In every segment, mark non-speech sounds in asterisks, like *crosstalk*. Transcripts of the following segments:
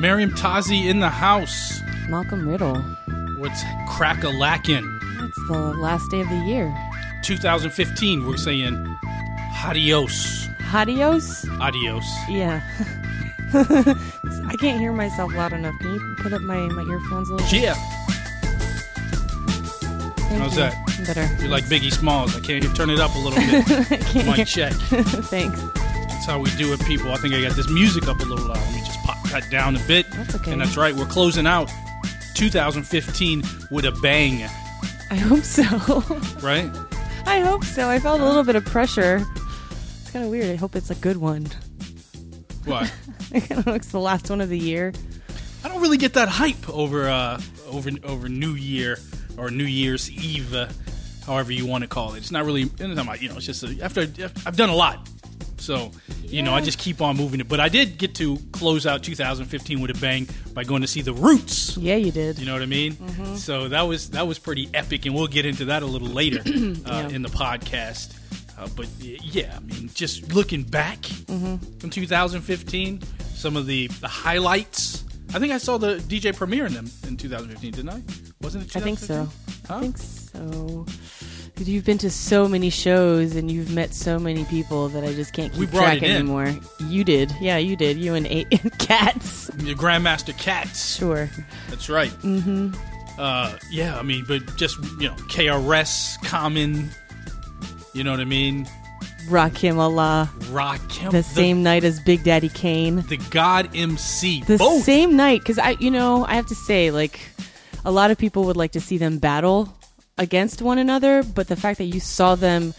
Meriem Tazi in the house. Malcolm Riddle. What's crack a lackin'? It's the last day of the year. 2015, we're saying adios. Adios? Adios. Yeah. *laughs* I can't hear myself loud enough. Can you put up my, my earphones a little bit? Yeah. Thank How's you. that? Better. You're like Biggie Smalls. I can't hear. Turn it up a little bit. *laughs* I can't Mic hear. check. *laughs* Thanks. That's how we do it, people. I think I got this music up a little loud. Let me just pop that down a bit. That's okay. And that's right. We're closing out 2015 with a bang, I hope so. *laughs* right? I hope so. I felt a little bit of pressure. It's kind of weird. I hope it's a good one. What? I don't know. It's the last one of the year. I don't really get that hype over uh, over over New Year or New Year's Eve, uh, however you want to call it. It's not really, it's not my- you know, it's just a, after I've done a lot, so you know, I just keep on moving it. But I did get to close out 2015 with a bang by going to see the Roots. Yeah, you did. You know what I mean? So that was that was pretty epic, and we'll get into that a little later *clears throat* uh, in the podcast. Uh, but yeah, I mean, just looking back from 2015, some of the, the highlights. I think I saw the DJ Premier in them in 2015, didn't I? Wasn't it? I think so. Huh? I think so. You've been to so many shows and you've met so many people that I just can't We keep brought track it in. anymore. You did, yeah, you did. You and eight *laughs* cats. Your Grandmaster Cats. Sure. That's right. Mm-hmm. Uh, yeah, I mean, but just you know, KRS, Common. You know what I mean? Rakim Allah. Rock The same night as Big Daddy Kane. the God MC. The both. same night, because I, you know, I have to say, like, a lot of people would like to see them battle against one another, but the fact that you saw them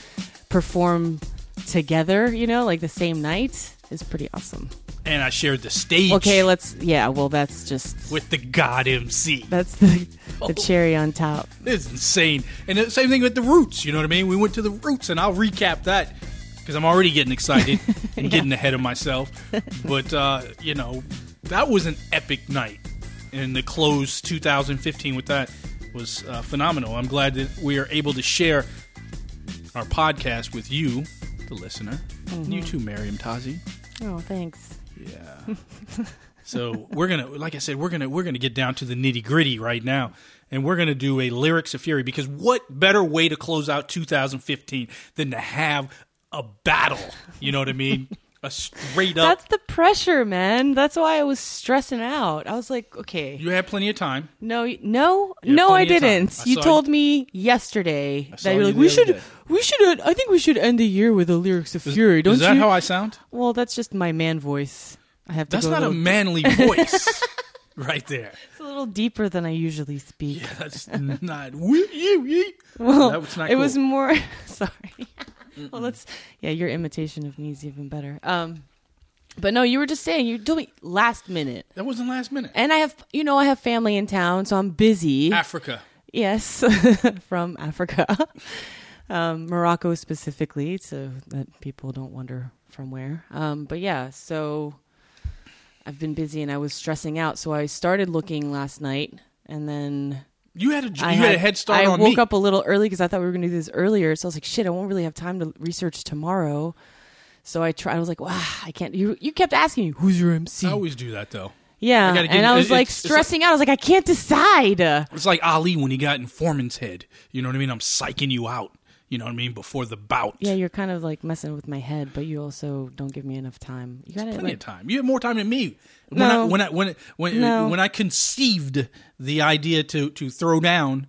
perform together, you know, like the same night, is pretty awesome. and I shared the stage. Okay, let's. Yeah, well, that's just with the God MC. that's the *laughs* the cherry on top. It's insane. And the same thing with the Roots. You know what I mean? We went to the Roots, and I'll recap that because I'm already getting excited *laughs* and getting ahead of myself. But uh, you know, that was an epic night, and the close 2015 with that was uh, phenomenal. I'm glad that we are able to share our podcast with you, the listener. You too, Meriem Tazi. Oh, thanks. Yeah. *laughs* so we're gonna, like I said, we're gonna we're gonna get down to the nitty gritty right now, and we're gonna do a lyrics of fury because what better way to close out 2015 than to have a battle? You know what I mean? *laughs* A straight up. That's the pressure, man. That's why I was stressing out. I was like, okay, you had plenty of time. no, no, no, I plenty of time. didn't. I you told me yesterday that you're like, the we should, day. we should. End, I think we should end the year with the lyrics of fury. Don't Is that you? how I sound? well, that's just my man voice. I have to. That's not a manly *laughs* voice, right there. It's a little deeper than I usually speak. Yeah, That's not. wee- yee- yee. Well, That was not it was more. *laughs* sorry. Well, that's yeah. Your imitation of me is even better. Um, but no, you were just saying you told me last minute, That wasn't last minute. and I have you know I have family in town, so I'm busy. Africa. yes, *laughs* from Africa, *laughs* um, Morocco specifically, so that people don't wonder from where. Um, but yeah, so I've been busy and I was stressing out, so I started looking last night, and then. You had a you I had, a head start I on woke me. up a little early because I thought we were going to do this earlier. So I was like, shit, I won't really have time to research tomorrow. So I tried. I was like, wow, I can't. You you kept asking me, who's your MC? I always do that though. yeah, I and you- I was like stressing out. I was like, I can't decide. It's like Ali when he got in Foreman's head. You know what I mean? I'm psyching you out. You know what I mean? Before the bout. Yeah, you're kind of like messing with my head, but you also don't give me enough time. You got Plenty like, of time. You have more time than me. When No. I when I when when No. when I conceived the idea to to throw down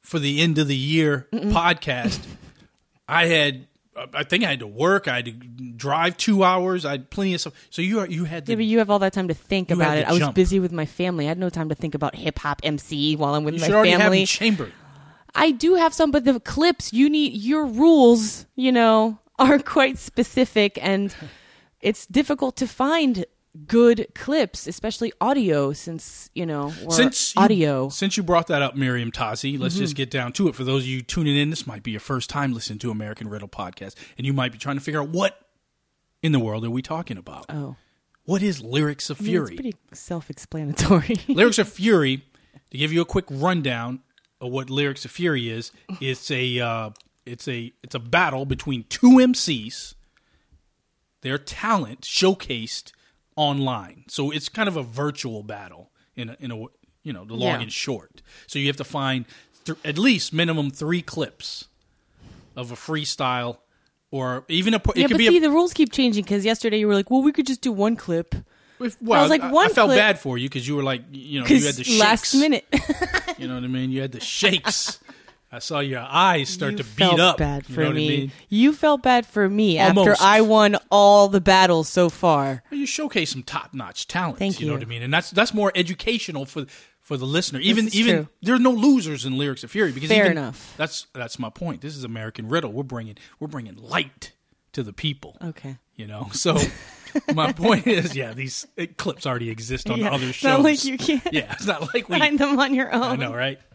for the end of the year podcast, I had I think I had to work. I had to drive two hours. I had plenty of stuff. So you are, you had Yeah, but you have all that time to think about it. I was busy with my family. I had no time to think about hip hop MC while I'm with you my already have family. I do have some, but the clips you need your rules, you know, *laughs* are quite specific, and it's difficult to find good clips, especially audio, since you know or since you, audio. Since you brought that up, Meriem Tazi, let's Mm-hmm. just get down to it. For those of you tuning in, this might be your first time listening to American Riddle podcast, and you might be trying to figure out what in the world are we talking about? Oh, What is lyrics of I mean, fury? it's pretty self-explanatory. lyrics of fury. To give you a quick rundown what lyrics of fury is, it's a uh, it's a it's a battle between two MCs. Their talent showcased online. So it's kind of a virtual battle in a, in a you know the long Yeah. and short. So you have to find th- at least minimum three clips of a freestyle or even a. It yeah, could but be see, a. the rules keep changing because yesterday you were like, "Well, we could just do one clip." If- well, I was like, one I felt clip- bad for you because you were like, you know, you had the shakes. last minute, *laughs* You know what I mean? You had the shakes. I saw your eyes start you to beat up. bad you for know what I me. mean? You felt bad for me Almost. after I won all the battles so far. Well, you showcase some top notch talent. Thank you. You know what I mean? And that's that's more educational for for the listener. Even even true. there are no losers in lyrics of fury because Fair even- enough. That's that's my point. This is American Riddle. We're bringing we're bringing light to the people. Okay. You know, *laughs* so my point is, yeah, these clips already exist on Yeah, other it's shows. not like you can't Yeah, it's not like we. find them on your own. I know, right? *laughs*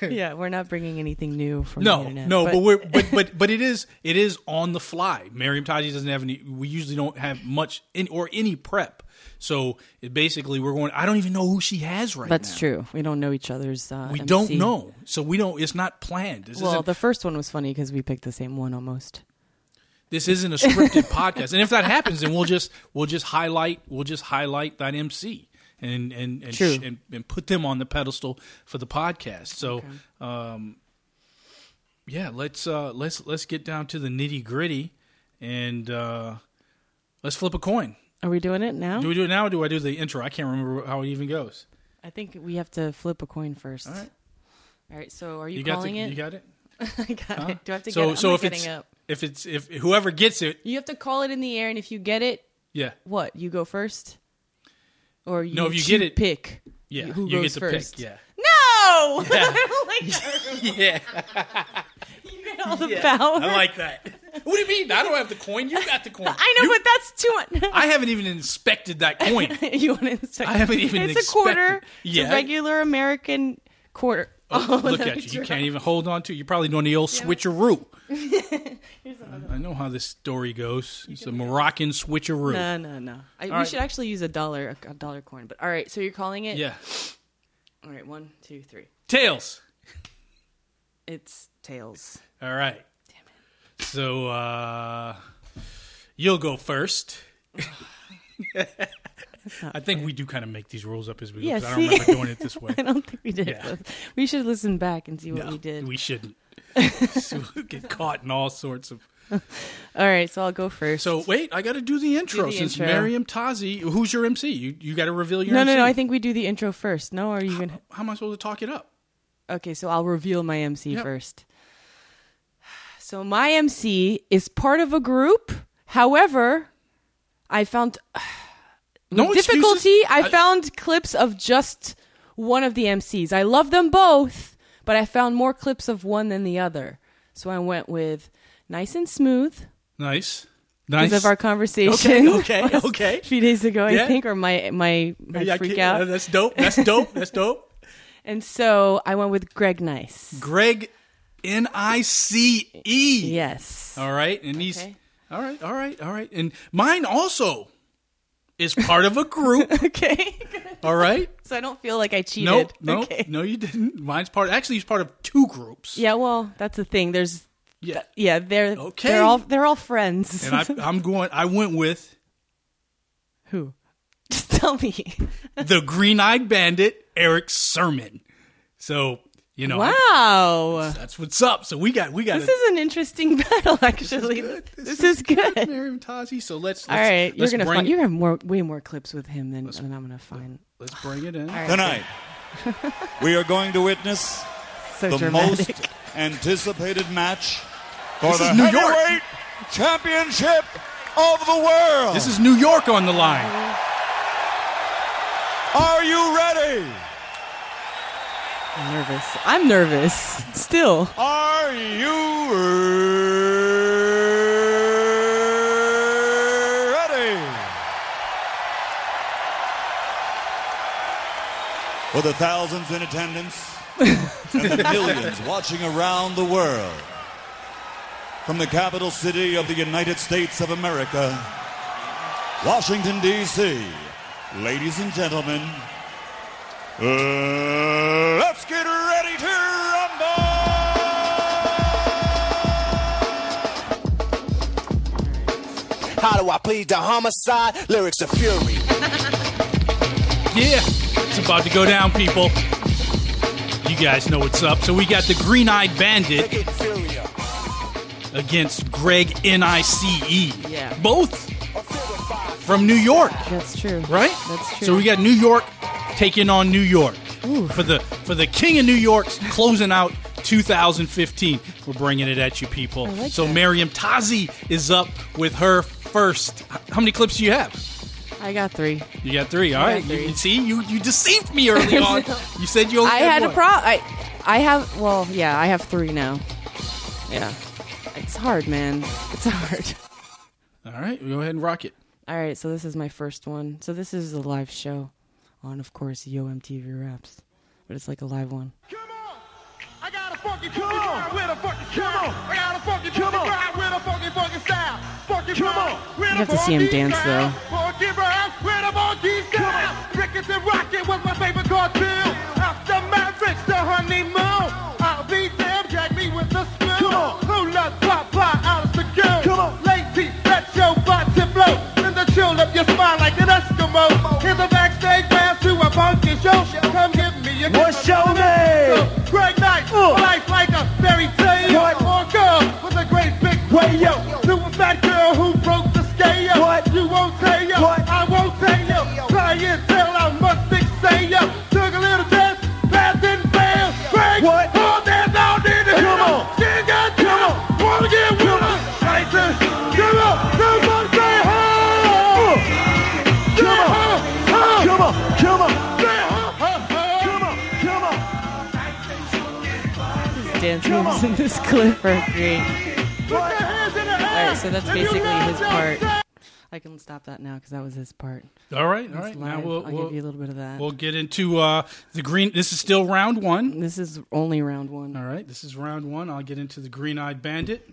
Yeah, we're not bringing anything new from the No, internet. no, but, we're but *laughs* but but it is it is on the fly. Meriem Tazi doesn't have any. We usually don't have much in, or any prep. So it basically we're going. I don't even know who she has right that's now. That's true. We don't know each other's. Uh, We MC. don't know. So we don't. It's not planned. This Well, the first one was funny because we picked the same one almost. This isn't a scripted podcast. And if that happens, then we'll just we'll just highlight we'll just highlight that MC and and and, True. and, and put them on the pedestal for the podcast. So, um, yeah, let's uh, let's let's get down to the nitty gritty and uh, let's flip a coin. Are we doing it now? Do we do it now? or Do I do the intro? I can't remember how it even goes. I think we have to flip a coin first. All right. All right. So are you, You got the, calling it? you got it. *laughs* I got Huh? it. Do I have to so get it? I'm so if it's up. If it's if whoever gets it, You have to call it in the air, and if you get it, yeah, what? You go first, or you No, if you get it- pick. yeah, Who you goes first? pick. Yeah, No, *laughs* I don't like that. *laughs* yeah. *laughs* You get all the power. I like that. What do you mean? I don't have the coin. You got the coin. I know, You- but that's too much. I haven't even inspected that coin. you want to inspect? I haven't even It's a quarter. expected- It's Yeah. a regular American quarter. Oh, *laughs* look at you. You can't even hold on to it. You're probably doing the old switcheroo. *laughs* I know how this story goes. It's a Moroccan switcheroo. No, no, no. I, we right. should actually use a dollar, a, a dollar coin. But all right, so you're calling it? Yeah. All right, one, two, three. Tails. It's tails. All right. Damn it. So uh you'll go first. *laughs* I think we do kind of make these rules up as we go. Yeah, I don't remember doing it this way. *laughs* I don't think we did. Yeah. We should listen back and see what No, we did. We shouldn't. *laughs* so we'll get caught in all sorts of. *laughs* All right, so I'll go first. So wait, I got to do the intro the since intro. Meriem Tazi. Who's your MC? You you got to reveal your no, MC. no, no. I think we do the intro first. No, are you gonna? How am I supposed to talk it up? Okay, so I'll reveal my MC Yep. first. So my MC is part of a group. However, I found No with excuses? difficulty. I, I- found clips of just one of the MCs. I love them both, but I found more clips of one than the other. So I went with Nice and Smooth Nice, because nice. of our conversation. Okay, *laughs* okay, okay. A *laughs* few days ago, Yeah. I think, or my my, my Yeah, freak out. That's dope. That's *laughs* dope. That's dope. And so I went with Greg Nice. Greg, N I C E. Yes. All right, and he's all right, all right, all right, and mine also is part of a group. *laughs* Okay. all right. so I don't feel like I cheated. Nope, no, Okay. no, you didn't. Mine's part. Actually, he's part of two groups. Yeah, well, that's the thing. There's Yeah. yeah, they're Okay. they're all they're all friends. And I, *laughs* I'm going. I went with Who? Just tell me. the Green Eyed Bandit, Erick Sermon. So you know, I- Wow. that's what's up. So we got we got This is an interesting *laughs* battle, actually. This, is good. Meriem Tazi. So let's, let's All right, you're gonna bring find you're gonna have more way more clips with him than, than I'm gonna find. let's bring it in. All right, Tonight, *laughs* we are going to witness so the dramatic. most anticipated match for This the is New York. heavyweight championship of the world. This is New York on the line. Are you ready? I'm nervous. I'm nervous. Still. Are you ready? For the thousands in attendance *laughs* and the millions watching around the world, from the capital city of the United States of America, Washington, D.C., ladies and gentlemen, uh, let's get ready to rumble! How do I plead the homicide? Lyrics of fury. *laughs* Yeah, it's about to go down, people. You guys know what's up. So we got the Green Eyed Bandit Make it inferior. against Greg N-I-C-E. Yeah. Both from New York, That's true. right? That's true. So we got New York taking on New York for the for the King of New York's closing out 2015. We're bringing it at you, people. like so that. Meriem Tazi is up with her first. How many clips do you have? I got three. You got three. All I right. got You, you see, you you deceived me early *laughs* on. You said you only I had a one. pro. I I have. Well, yeah, I have three now. Yeah, it's hard, man. It's hard. All right, we go ahead and rock it. All right, so this is my first one. So this is a live show on, of course, Yo MTV Raps, but it's like a live one. Come on. I got a funky come on. with a funky come on. I got a funky come on. with a funky funky style. Funky come on. With You have to see him dance, though. Funky rhyme with a funky style. Rickets and Rocket was my favorite cartoon. After Mavericks, the honeymoon. Up your spine like an Eskimo. Here's a backstage pass to a funky show. Come give me a What show me? Greg Nice, Uh. life like a fairy tale. What? Or girl with a great big Way dance moves in this clip are great. Put your hands in the air. All right, so that's basically his part. I can stop that now because that was his part. All right, all right. It's. Now we'll I'll we'll, give you a little bit of that. we'll get into uh, the green. This is still round one. this is only round one. All right, this is round one. I'll get into the Green Eyed Bandit.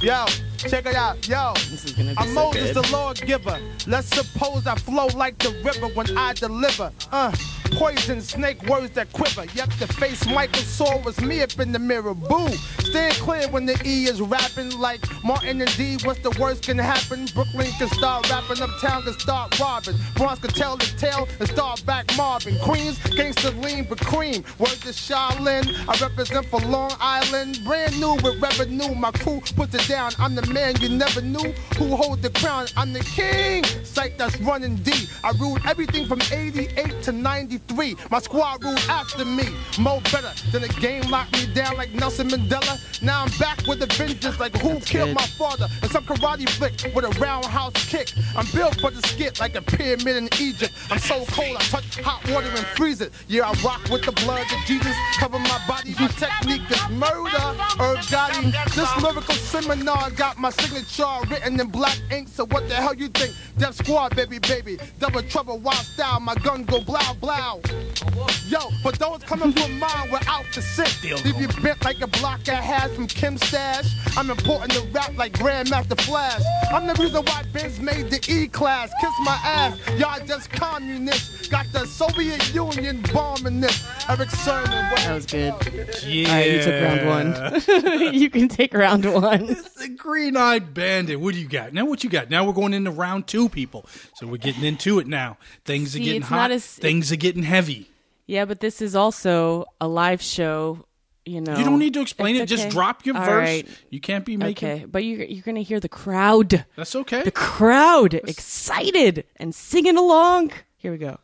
Yo, check it out. Yo, This is gonna be I'm so Moses, good. the Lord giver. Let's suppose I flow like the river when I deliver. Uh, poison snake words that quiver. Yep, the face Michael saw was me up in the mirror. Boo! Stand clear when the E is rapping like Martin and D. What's the worst can happen? Brooklyn can start rapping, uptown can start robbing. Bronx can tell the tale and start back mobbing. Queens, gangster lean but cream. Word to Shaolin, I represent for Long Island. Brand new with revenue, my crew puts it down. I'm the man you never knew who hold the crown. I'm the king. Sight that's running D. I ruled everything from 88 to 93. My squad ruled after me. Mo better than the game locked me down like Nelson Mandela. Now I'm back with a vengeance like who killed good. my father and some karate flick with a roundhouse kick. I'm built for the skit like a pyramid in Egypt. I'm so cold I touch hot water and freeze it. Yeah, I rock with the blood of Jesus. Cover my body. My technique is murder. Irv Gotti. This lyrical seminar got my signature written in black ink. So what the hell you think? Def Squad, baby, baby. Double trouble, wild style. My gun go blow, blow. Yo, for those coming from mine, we're out to sit. Leave you bent like a block I had from Kim Stash. I'm important to rap like Grandmaster Flash. I'm the reason why Benz made the E class. Kiss my ass, y'all just communists. Got the Soviet Union bombing this. Erick Sermon, That what? was good. Yeah. All right, you took round one. *laughs* you can take round one. *laughs* the Green Eyed Bandit. What do you got? Now, what you got? Now we're going into round two, people. So we're getting into it now. Things are getting it's hot. as- Things are getting heavy. Yeah, but this is also a live show. You know, You don't need to explain It's it. Just drop your All verse. right. You can't be making. Okay, but you're you're gonna hear the crowd, That's okay. the crowd excited and singing along. Here we go.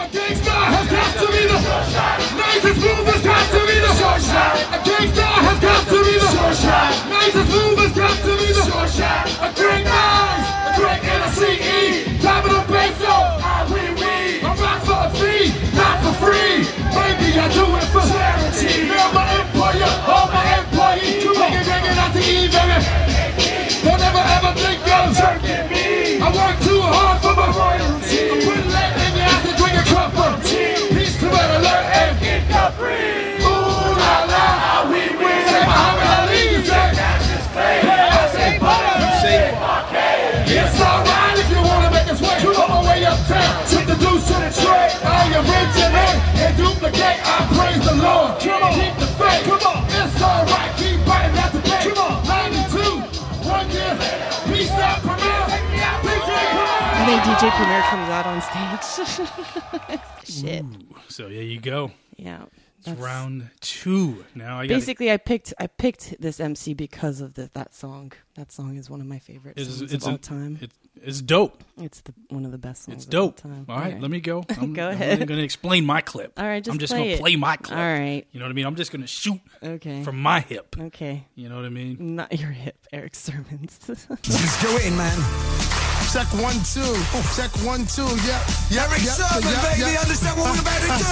A gangster has got to be the nicest move has got to be A gangster has got to be the nicest move has got to be the A great eyes, a great N-C-E Capital peso, ah wee wee I rock for a not for free. Maybe I do it for charity. Now my employer, all my employees I it's alright if you wanna make the deuce to the. I and duplicate. I praise the Lord. Keep the faith. Come on. It's alright. Keep fighting the. Come on. 92, one. Peace out, think DJ Premier comes out on stage. *laughs* Shit. Ooh, so yeah, you go. Yeah. It's that's- round two. Now I got Basically, I picked I picked this MC because of the, that song. That song is one of my favorite it's, songs it's of all time. It's, it's dope. it's the one of the best songs. It's of all dope. time. All right, let me go. *laughs* I'm, Go I'm going to explain my clip. All right, just I'm just gonna play my clip. All right. You know what I mean? I'm just going to shoot Okay. from my hip. okay. You know what I mean? Not your hip, Erick Sermon's. Let's go in, man. Check one, two. Check one, two. Yep. Yep. Eric yep, Sermon, yep, baby, yep. understand what we're about to do.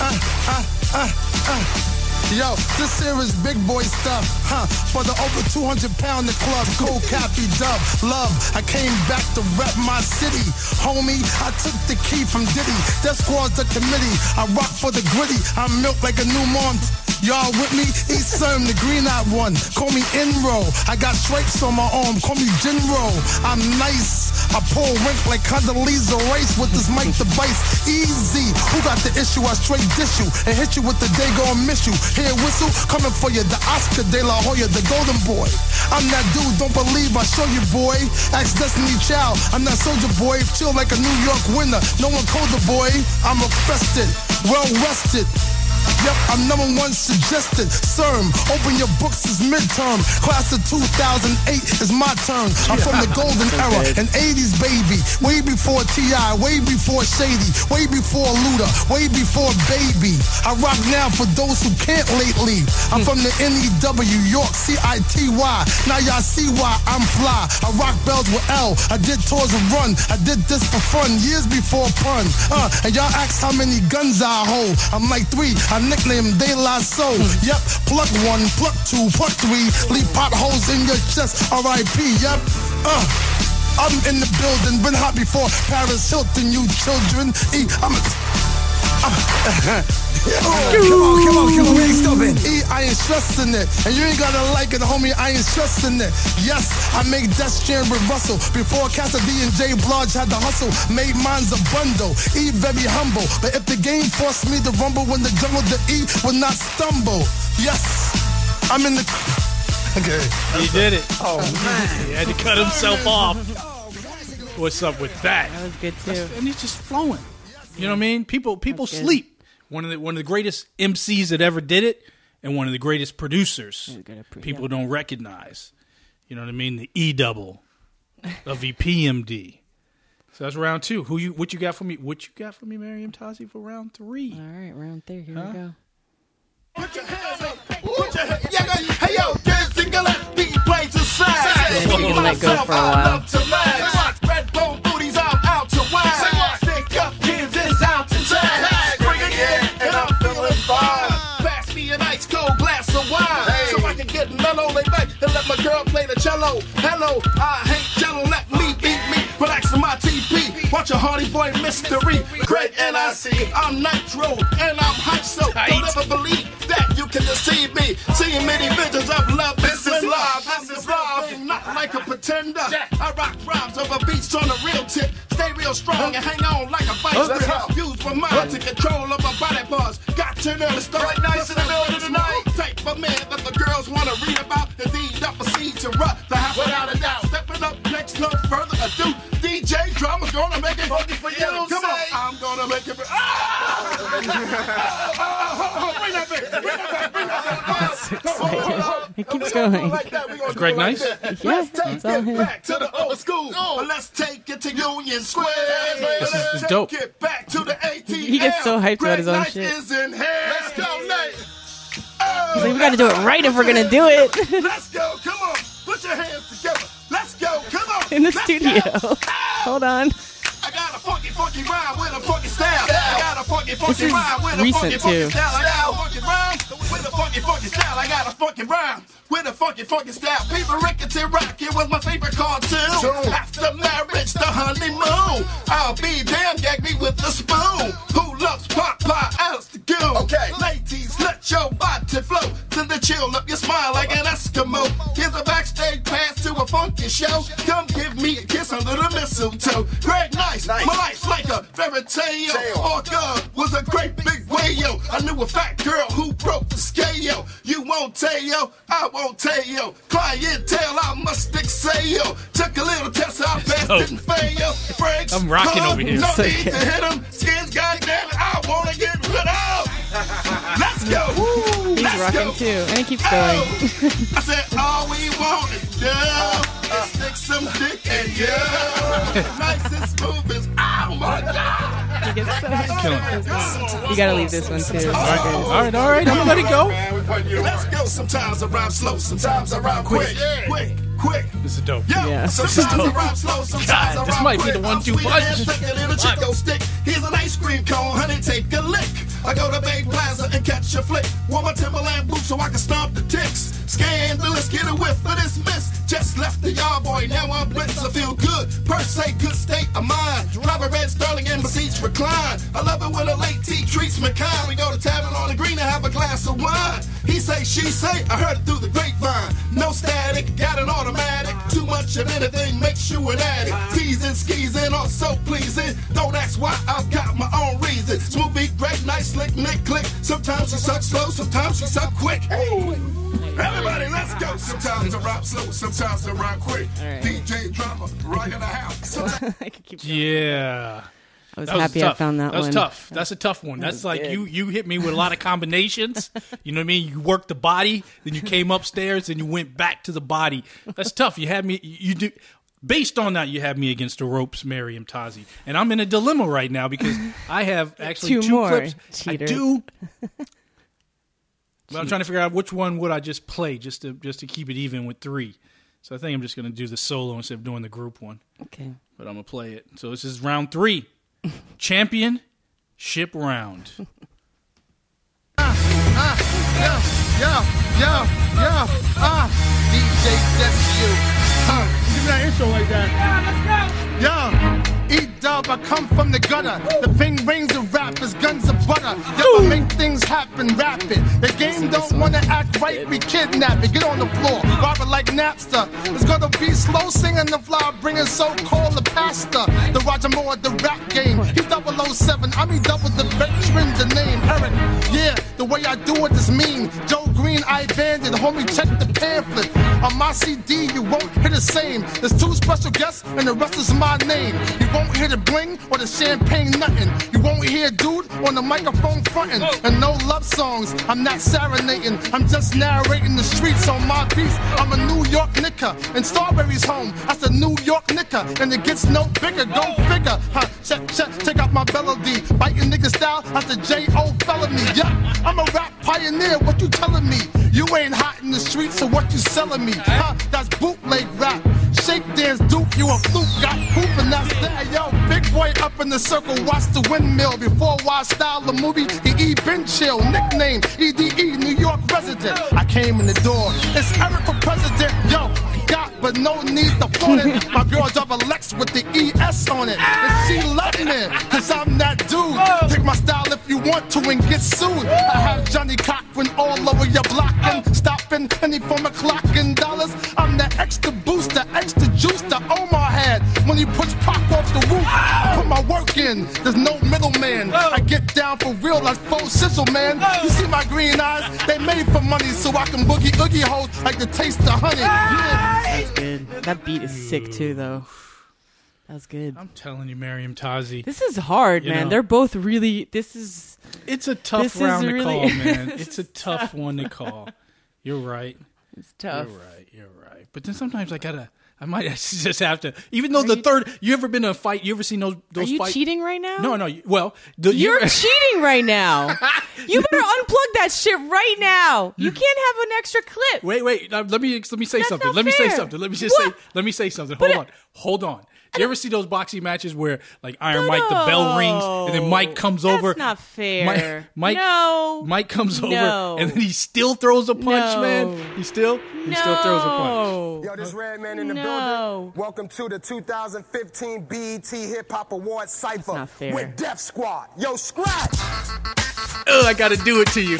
Uh, uh, uh, Yo, this here is big boy stuff, huh? For the over 200 pound the club, cold cappy dub, love. I came back to rep my city, homie. I took the key from Diddy. Def Squad's the committee. I rock for the gritty. I'm milk like a new mom. Y'all with me? East Serm, the green eyed one. Call me Enro. I got stripes on my arm. Call me Jinro. I'm nice. I pull rank like Condoleezza Rice with this mic device. Easy. Who got the issue? I straight dish you and hit you with the day gon' miss you. Whistle coming for you. The Oscar de la Hoya, the golden boy. I'm that dude. Don't believe I show you, boy. Ask Destiny Child. I'm that soldier boy. Chill like a New York winner. No one colder, boy. I'm a fested, well rested. Yep, I'm number one suggested. CERM, open your books, it's midterm. Class of 2008 is my turn. I'm from the golden *laughs* era, an 80s baby. Way before T.I., way before Shady, way before Luda, way before Baby. I rock now for those who can't lately. I'm from the NEW, York, C-I-T-Y. Now y'all see why I'm fly. I rock bells with L. I did tours and run. I did this for fun years before pun. Uh, and y'all ask how many guns I hold. I'm like three. I nicknamed De La Soul. Yep, pluck one, pluck two, pluck three. Leave potholes in your chest. R.I.P. Yep. Uh. I'm in the building, been hot before Paris Hilton, you children. E, I'm a, Come on, come on, come on, we ain't stopping. E, I ain't stressing it. And you ain't gotta like it, homie, I ain't stressing it. Yes, I make Destrian with Russell. Before Cassidy and Jay Blodge had the hustle, made mine's a bundle. E, very humble. But if the game forced me to rumble when the jungle, the E would not stumble. Yes, I'm in the. Okay. He did it. Oh, man. He had to cut himself off. What's up with that? that was good too. And he's just flowing. You know what I mean? People people That's good. sleep. One of the one of the greatest MCs that ever did it, and one of the greatest producers. good at pro- People yeah. don't recognize. You know what I mean? The E double of EPMD. *laughs* So that's round two. Who you? What you got for me? What you got for me, Meriem Tazi, for round three? All right, round three. Here Huh? we go. Put your hands up. Put your hands. Yeah, yeah. Hey yo, kids, single left beat play to side. Yeah, let go for a I while. The cello. Hello, I hate jello, let me beat me. Relax in my TP. Watch a hardy boy mystery. Great and I see, I'm nitro, and I'm hype, so don't ever believe that you can deceive me. Seeing many visions of love, this is love, this is love, not like a pretender. I rock rhymes over beats on a real tip. Stay real strong and hang on like a vice grip. Use my mind to control of my body parts. Got to know the story. Right nice in the building tonight. Type of man that the girls want to read about. Indeed, I proceed to rock the house without a doubt. Stepping up next, no further ado. DJ drummer's gonna make it funky for you. Come on, I'm gonna make it. Ah! Bring that back. Bring that back. Bring that back. so excited. It keeps going. Is Greg nice? Yeah, it's all him. Back to the old school. Let's take it to Union Square. This is- this is dope. Take it back to the ATL. He gets so hyped about his own Greg Nice shit. Is in here. Let's go, Nate. He's like, we got to do it right if we're gonna do it Let's go. Come on. Put your hands together. Let's go. Come on. in the Let's studio. go. Hold on. I got a funky, funky rhyme with a funky style. I got a funky, funky is rhyme with a recent, funky, funky too. style. I got a funky rhyme with a funky, funky style. I got a funky rhyme with a funky, funky style. People Rickety Rocky was my favorite cartoon. After marriage, the honeymoon. I'll be damn, gag me with a spoon. Who loves pop pie as Okay. Ladies, let your body flow to the chill up your smile like an Eskimo. Here's a backstage pass to a funky show. Come give me a kiss under the mistletoe. Greg Nice, my life's like a fairy tale. Orca was a great big whale. I knew a fat girl who broke the scale. You won't tell yo, I won't tell you. Clientele, I must excel. Took a little test, I passed, dope. didn't fail. Breaks, I'm rocking come, over here. No So need good. to hit 'em. Skins, goddamn it, I wanna get rid of. Let's go. He's Let's rocking go. too, and he keeps going. Oh, I said, all we want is love. Is stick some dick and yeah. *laughs* nice and smooth as, oh my God. He gets so Killing. You gotta leave this one too. All right, all right, all right. I'm gonna let it go. Let's go. Sometimes I rhyme slow, sometimes I rhyme quick. Quick, quick. This is dope. Yeah, Yeah. sometimes I rhyme slow, sometimes God, I this rhyme might be the one, I'm two punch. like a little Chico stick. Here's an ice cream cone, honey, take a lick. I go to Bay Plaza and catch a flick. Wore my Timberland boots so I can stomp the ticks. Scandalous, get a whiff of this miss. Just left the yard boy, now I'm blitz. I feel good, per se, good state of mind. Drive a red Sterling and my seats recline. I love it when a late tea treats me kind. We go to tavern on the green and have a glass of wine. He say, she say, I heard it through the grapevine. No static, got an automatic. Too much of anything makes you an addict. Teasing, skeezing, all so pleasing. Don't ask why, I've got my own reasons. Smooth beat, great, nice, slick, nick, click. Sometimes she suck slow, sometimes she suck quick. Everybody, let's go. Sometimes I rap slow, sometimes I rap quick. right. DJ drama, rocking the house. Sometimes *laughs* I could keep. Yeah. I was That was happy tough. I found that, That was one. tough. That's a tough one. That's was like good. you you hit me with a lot of combinations. *laughs* you know what I mean? You worked the body, then you came upstairs, and you went back to the body. That's tough. You had me. You do. Based on that, you have me against the ropes, Meriem Tazi, and I'm in a dilemma right now because *laughs* I have actually Two two, more, clips. cheater. I do. *laughs* But I'm trying to figure out which one would I just play just to just to keep it even with three. So I think I'm just going to do the solo instead of doing the group one Okay. but I'm gonna play it. So this is round three, championship round. Yo, yo, yo, yo, uh, DJ Desu. Uh, give me that intro like that. Yo, E dub, I come from the gutter. The thing rings of rappers, guns of butter. Yo, I make things happen rapid. The game don't wanna act right, we kidnap it. Get on the floor, rob it like Napster. It's gonna be slow singing the fly, bringing so-called the pastor. The Roger Moore, the rap game. He's 007, I mean double the veteran, the name Erick. Yeah, the way I do it is mean. Joe Green, I banded. Homie, check the pamphlet. On my CD, you won't hear the same. There's two special guests, and the rest is my name. You won't hear the bling or the champagne, nothing. You won't hear dude on the microphone fronting. And no love songs, I'm not serenading. I'm just narrating the streets on my beats. I'm a New York knicker, and Strawberry's home. That's a New York knicker, and it gets no bigger. Go figure, huh? Check, check, check out my melody. Biting nigga style, that's a J.O. felony. Yeah, I'm a rap pioneer, what you telling me? You ain't hot in the streets, so what you selling me? Huh? That's bootleg rap. Shake dance, Duke, you a fluke, got poop, and that's that. Yo, big boy up in the circle, watch the windmill. Before I style the movie, the E been chill. Nickname EDE, New York resident. I came in the door, it's Erick for president. Yo, but no need to flaunt it. *laughs* My girl drive a Lex with the ES on it. And she love me, cause I'm that dude. Take my style if you want to and get sued. I have Johnnie Cochran all over your block and stopping any form of clocking dollars. I'm the extra booster, extra juice that Omar had when he puts pop off the roof. Put my work in, there's no middleman. I get down for real like full sizzle, man. You see my green eyes? They made for money so I can boogie oogie hoes like the taste of honey. Yeah. Good. That beat is sick too, though. That was good. I'm telling you, Meriem Tazi, This is hard, You man. know. They're both really. This is. it's a tough This is round to really- call, *laughs* man. It's a tough one to call. You're right. It's tough. You're right. You're right. But then sometimes I gotta. I might *laughs* just have to. Even though the third, you ever been in a fight? You ever seen those? Are you fight- cheating right now? No, no. you- Well, the, You're you- *laughs* cheating right now. *laughs* You better unplug that shit right now. You can't have an extra clip. Wait, wait. uh, let me let me say That's something. Let me say something. Let me just What? say. Let me say something. But Hold it- on. Hold on. You ever see those boxing matches where like Iron Mike the bell rings and then Mike comes That's over? That's not fair. Mike, Mike, No. Mike comes over No. and then he still throws a punch, No. man. He still he still throws a punch. No. Yo, this Redman in the No. building. Welcome to the 2015 BET Hip Hop Awards Cypher with Def Squad. Yo, scratch! Ugh, I gotta do it to you.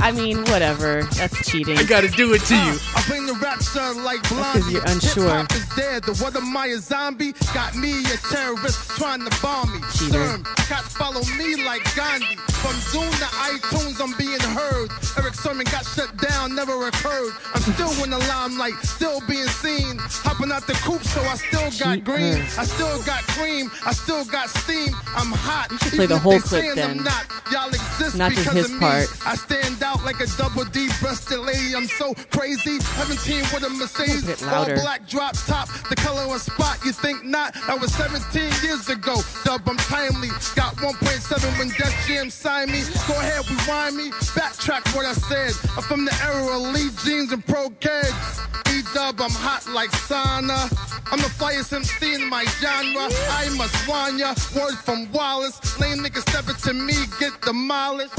I mean, whatever. That's cheating. I gotta do it to you. Uh, I bring the rap son like 'cause Blondie. you're unsure. Hip-hop is dead. The What Am I, a zombie? Got me a terrorist trying to bomb me. Cheater. Cats follow me like Gandhi. From Zoom to iTunes, I'm being heard. Erick Sermon got shut down, never occurred. I'm still in the limelight, still being seen. Hopping out the coop, so I still got Cheat green. I still got cream. I still got steam. I'm hot. should play the whole they clip then. I'm not. Y'all exist Not just because his of part. me. I stand out like a double D breasted lady. I'm so crazy. 17 with a Mercedes. Bit All black drop top. The color of spot. You think not? That was 17 years ago. Dub, I'm timely. Got 1.7 when Def Jam signed me. Go ahead, rewind me. Backtrack what I said. I'm from the era of Lee jeans and pro kegs. E dub, I'm hot like sauna. I'm the flyest MC in my genre. I must warn ya. Word from Wallace. Lame niggas step it to me, get demolished.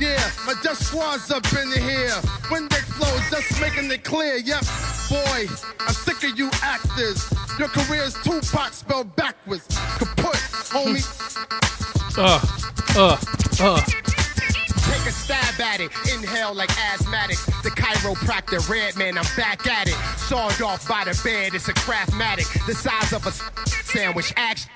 Yeah, my just squad's up in here. When they flow, just making it clear. Yep, boy, I'm sick of you actors. Your career's Tupac spelled backwards. Kaput, homie. *laughs* Uh, uh, uh. Take a stab at it. Inhale like asthmatics. The chiropractor, Redman, I'm back at it. Sawed off by the bed, it's a craftmatic. The size of a sandwich. Action.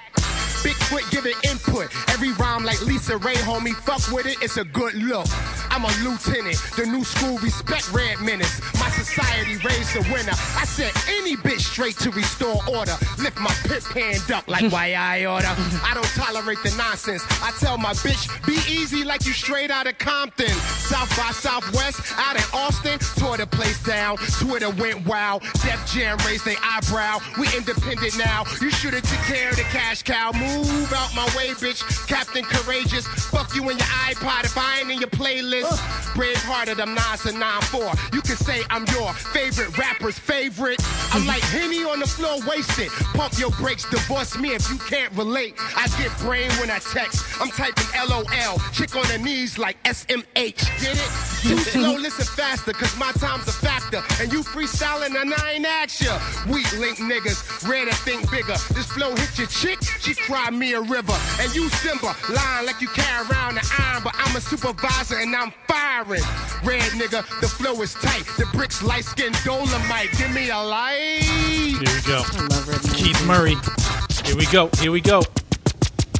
Bigfoot giving input. Every rhyme like Lisa Ray, homie. Fuck with it, it's a good look. I'm a lieutenant. The new school respect red menace. My society raised the winner. I said any bitch straight to restore order. Lift my pit hand up like *laughs* why I order. I don't tolerate the nonsense. I tell my bitch, be easy like you straight out of Compton. South by Southwest, out in Austin, tore the place down. Twitter went wild. Def Jam raised their eyebrow. We independent now. You should have took care of the cash cow. I'll move out my way, bitch. Captain Courageous. Fuck you and your iPod if I ain't in your playlist. Bravehearted, I'm Nas and 9-4. You can say I'm your favorite rapper's favorite. I'm like Henny on the floor, wasted. Pump your brakes, divorce me if you can't relate. I get brain when I text. I'm typing LOL. Chick on her knees like SMH. Get it? Too slow, listen faster, cause my time's a factor. And you freestyling and I ain't ask ya. Weak link niggas, rare to think bigger. This flow hit your chick, she cry me a river. And you Simba, lying like you carry around the iron, but I'm a supervisor and I'm firing. Red nigga, the flow is tight. The bricks light skin dolomite. Give me a light. Here we go. I love Keith Murray. Here we go. Here we go.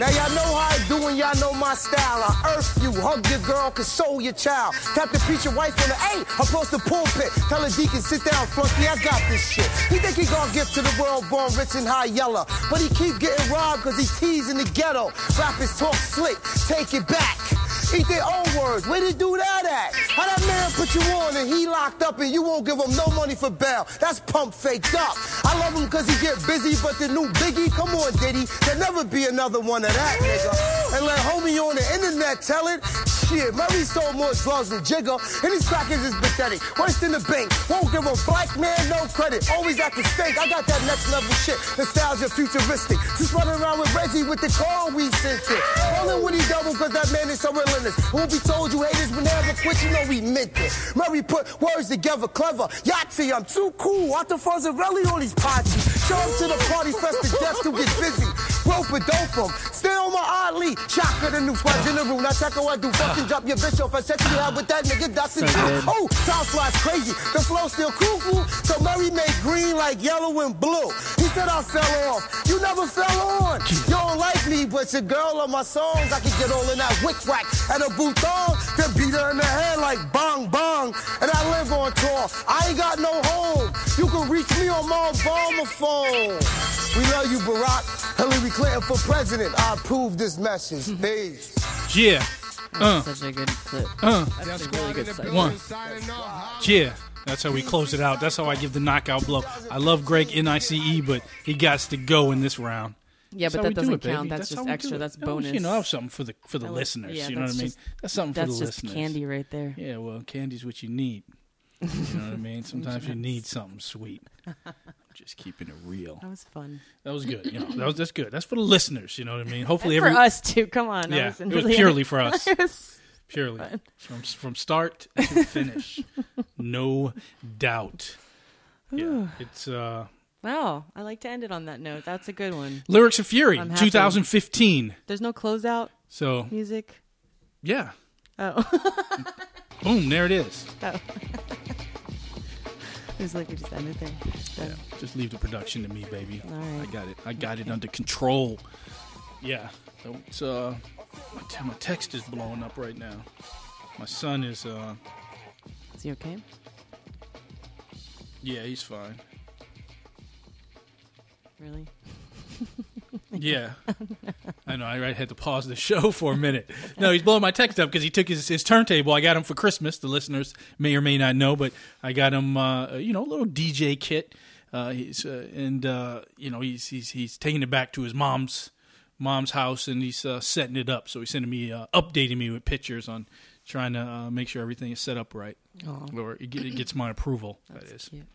Now y'all know how I do and y'all know my style. I earth you, hug your girl, console your child. Tap to preach your wife on the A across the pulpit. Tell a deacon, sit down, flunky, I got this shit. He think he gonna give to the world born rich and high yellow. But he keep getting robbed cause he teased in the ghetto. Rappers talk slick, take it back. Eat their own words. Where they do that at? How that man put you on and he locked up and you won't give him no money for bail? That's pump faked up. I love him cause he get busy, but the new Biggie, come on, Diddy. There'll never be another one of that, nigga. And let homie on the internet tell it. Shit, Murray sold more drugs than Jigga, and his crackers is pathetic. Worse than the bank. Won't give a black man no credit. Always at the stake. I got that next level shit. Nostalgia futuristic. Just running around with Reggie with the car we sent it. Rolling with he double cause that man is so relentless. Won't be told you haters would never quit, you know we meant it. Murray put words together clever. Yahtzee, I'm too cool. Arthur Fonzarelli on these parties. Show up to the party fest to death to get busy. Rope and dope 'em. Stay on my Ali. Shocker the new squad general. Now check out what I do. Fucking drop your bitch off. I said you have with that nigga Dr. So. Oh, South flies crazy. The flow still cuckoo. So Murray made green like yellow and blue. He said I fell off. You never fell on. You don't like me, but your girl on my songs. I can get all in that wick whack and a bouton. Then beat her in the head like bong bong. And I live on tour. I ain't got no home. You can reach me on my Obama phone. We love you, Barack. Hillary Clinton for president. I approve this message. *laughs* Peace. Yeah. Uh, Such a good clip. uh, That's a really good segment. one. Yeah. That's how we close it out. That's how I give the knockout blow. I love Greg Nice, but he got to go in this round. Yeah, That's but that doesn't it, count. That's, how just extra. That's That bonus. You know, that was something for the for the That was- listeners. yeah, you know what I mean? just- that's something That's for the just listeners. candy right there. Yeah, well, candy's what you need. You know what I mean? *laughs* Sometimes you need something sweet. *laughs* Just keeping it real. That was fun. That was good. You know, that was that's good. That's for the listeners. You know what I mean? Hopefully, for every us too. Come on. I Yeah, it was really- purely for *laughs* us. It was purely from from start to finish, no doubt. Yeah, it's uh Wow, I like to end it on that note. That's a good one. lyrics of fury, I'm happy. 2015. There's no closeout So music. yeah, Oh, *laughs* boom, there it is. *laughs* it was like we just ended there. Done. Just leave the production to me, baby. All right. I got it. I got it under control. yeah, it's uh, my, te- my text is blowing up right now. My son is uh, Is he okay? yeah, he's fine. Really? *laughs* Yeah, I know. I, had to pause the show for a minute. No, he's blowing my text up because he took his, his turntable. I got him for Christmas. The listeners may or may not know, but I got him, uh, you know, a little DJ kit. Uh, he's uh, and uh, you know he's he's he's taking it back to his mom's mom's house and he's uh, setting it up. So he's sending me uh, updating me with pictures on trying to uh, make sure everything is set up right, Oh, or it, gets my approval. that is, that's cute.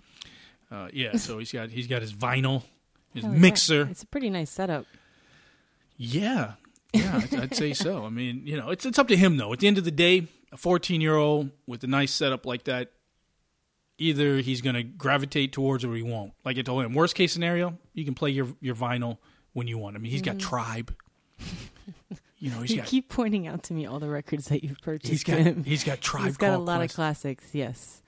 uh, yeah. So he's got he's got his vinyl, his oh, yeah. mixer. It's a pretty nice setup. Yeah, yeah, I'd, I'd say so. I mean, you know, it's it's up to him though. At the end of the day, a 14 year old with a nice setup like that, either he's going to gravitate towards or he won't. Like I told him, worst case scenario, you can play your your vinyl when you want. I mean, he's got mm-hmm. Tribe. *laughs* You know, he's you got keep pointing out to me all the records that you've purchased. he's got him. he's got Tribe. He's got a lot of classics. Yes.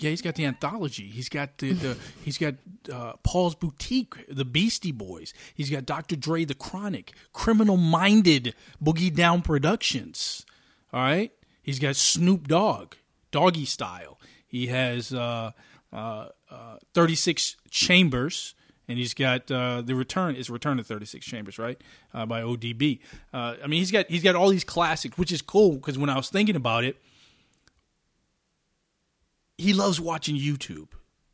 Yeah, he's got the anthology. He's got the, the *laughs* he's got uh, Paul's Boutique, the Beastie Boys. He's got Dr. Dre, the Chronic, Criminal Minded, Boogie Down Productions. All right, he's got Snoop Dogg, Doggy Style. He has uh, uh, uh, 36 Chambers, and he's got uh, the return is Return to 36 Chambers, right? Uh, by ODB. Uh, I mean, he's got he's got all these classics, which is cool because when I was thinking about it he loves watching YouTube.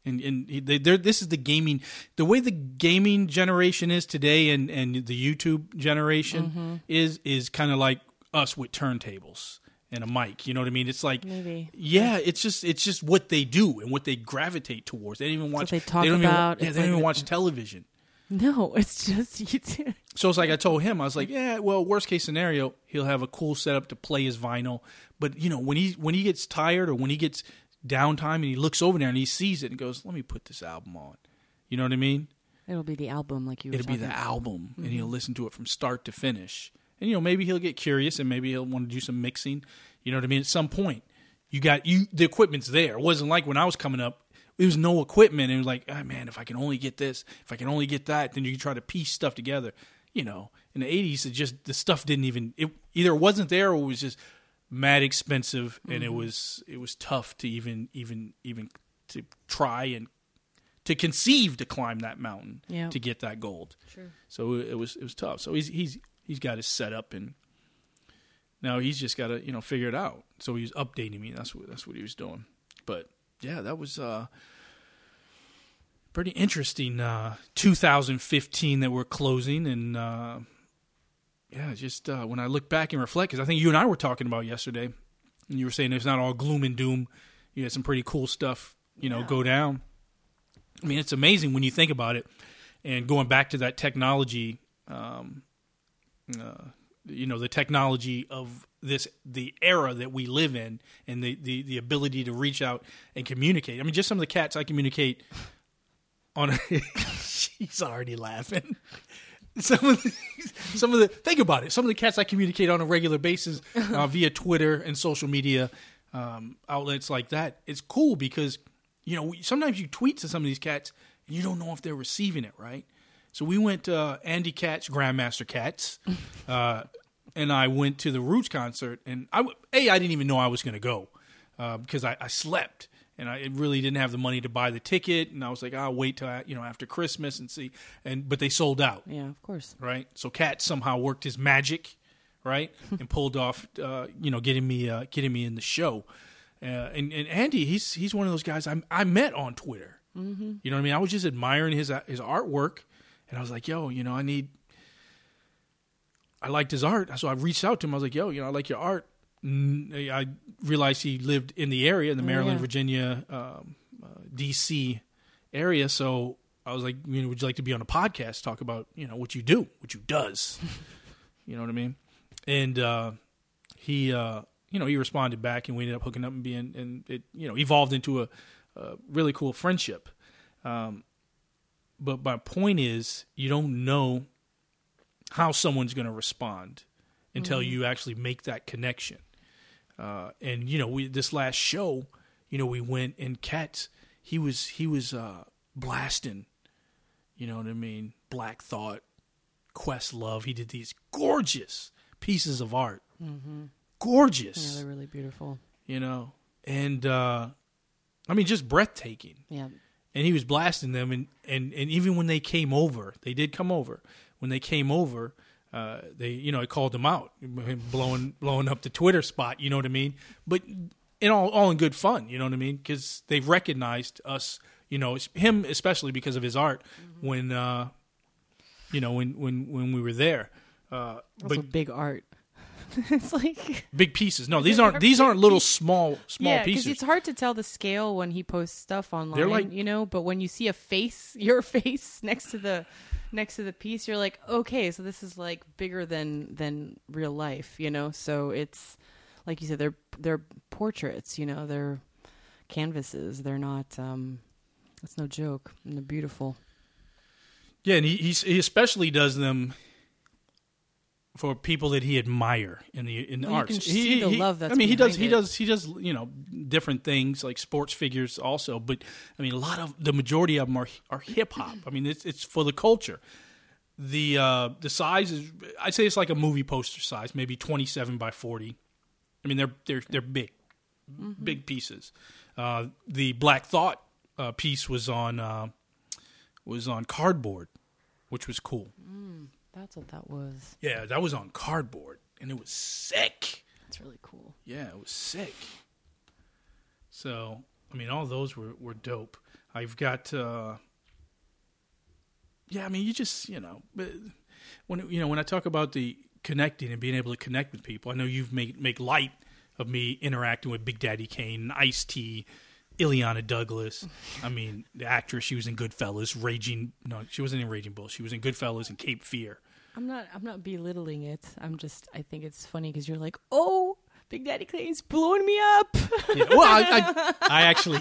And and they, they're, this is the gaming, the way the gaming generation is today, and, and the YouTube generation mm-hmm. is is kind of like us with turntables and a mic. You know what I mean? It's like Maybe. yeah, it's just it's just what they do and what they gravitate towards. They don't even watch. they talk don't about. Even, yeah, they don't like- even watch television. No, it's just *laughs* YouTube. So it's like I told him, I was like, yeah, well, worst case scenario, he'll have a cool setup to play his vinyl. But you know, when he when he gets tired or when he gets downtime and he looks over there and he sees it and goes, let me put this album on. You know what I mean? It'll be the album, like you. Were It'll be the about. album, and he'll mm-hmm. listen to it from start to finish. And you know, maybe he'll get curious and maybe he'll want to do some mixing. You know what I mean? At some point, you got you. The equipment's there. It wasn't like when I was coming up. There was no equipment, and it was like, oh, man, if I can only get this, if I can only get that, then you can try to piece stuff together. You know, in the '80s, it just the stuff didn't even. It either it wasn't there or it was just mad expensive, and it was it was tough to even even even to try and to conceive to climb that mountain Yeah. to get that gold. Sure. So it was it was tough. So he's he's he's got his setup and now he's just got to you know figure it out. So he's updating me. That's what that's what he was doing. But yeah, that was uh pretty interesting. Uh, 2015 that we're closing and. Uh, yeah, just uh, when I look back and reflect, because I think you and I were talking about yesterday, and you were saying it's not all gloom and doom. You had some pretty cool stuff, you know, go down. I mean, it's amazing when you think about it. And going back to that technology, um, uh, you know, the technology of this, the era that we live in, and the, the, the ability to reach out and communicate. I mean, just some of the cats I communicate on. *laughs* she's already laughing. Some of the, *laughs* some of the think about it. Some of the cats I communicate on a regular basis uh, *laughs* via Twitter and social media um, outlets like that. It's cool because you know sometimes you tweet to some of these cats and you don't know if they're receiving it right. So we went to uh, Andy Katz, Grandmaster Katz, *laughs* uh, and I went to the Roots concert. And I w- a I didn't even know I was going to go uh, because I, I slept and I really didn't have the money to buy the ticket. And I was like, I'll wait till you know after Christmas and see. And but they sold out Yeah, of course. right? So Cat somehow worked his magic, right, *laughs* and pulled off, uh, you know, getting me, uh, getting me in the show. Uh, and, and Andy, he's he's one of those guys I I met on Twitter. Mm-hmm. You know what I mean? I was just admiring his uh, his artwork, and I was like, yo, you know, I need. I liked his art, so I reached out to him. I was like, yo, you know, I like your art. I realized he lived in the area, in the Oh, Maryland, yeah. Virginia, um, uh, D.C. area. So I was like, you know, would you like to be on a podcast, talk about, you know, what you do, what you does? *laughs* you know what I mean? And uh, he, uh, you know, he responded back, and we ended up hooking up and being, and it, you know, evolved into a, a really cool friendship. Um, but my point is, you don't know how someone's going to respond until you actually make that connection. Uh, and you know, we this last show, you know, we went and Katz, he was he was uh, blasting, you know what I mean, Black Thought, Questlove. He did these gorgeous pieces of art, Mm-hmm. Yeah, gorgeous, they're really beautiful. you know, and uh, I mean just breathtaking. Yeah. and he was blasting them and, and, and even when they came over they did come over when they came over uh, they you know I called them out blowing blowing up the Twitter spot you know what I mean? But in all all in good fun you know what I mean? Because they've recognized us you know him especially because of his art when uh, you know when when when we were there. Uh, Also, but big art. *laughs* it's like big pieces. No these aren't these aren't little small small yeah, pieces. it's hard to tell the scale when he posts stuff online. like- you know, but when you see a face, *laughs* your face next to the next to the piece, you're like, okay, so this is like bigger than than real life. You know, so it's like you said, they're they're portraits. You know, they're canvases. They're not. um It's no joke. And they're beautiful. Yeah, and he he especially does them for people that he admire in the in Well, you arts. can He- see the he- love that's I mean, he does he it. does he does you know different things like sports figures also, but I mean a lot of the majority of them are are hip hop. I mean, it's it's for the culture. The uh the size is I'd say it's like a movie poster size, maybe twenty seven by forty. I mean, they're they're they're big, Mm-hmm. big pieces. Uh, the Black Thought uh, piece was on uh, was on cardboard, which was cool. That's what that was. Yeah, that was on cardboard, and it was sick. It's really cool. Yeah, it was sick. So, I mean, all those were, were dope. I've got, uh, yeah, I mean, you just, you know, but when you know when I talk about the connecting and being able to connect with people, I know you've made make light of me interacting with Big Daddy Kane, Ice T, Illeana Douglas. *laughs* I mean, the actress she was in Goodfellas, Raging. No, she wasn't in Raging Bull. She was in Goodfellas and Cape Fear. I'm not. I'm not belittling it. I'm just. I think it's funny because you're like, oh, Big Daddy Clay's blowing me up. Yeah, well, I, I, *laughs* I actually,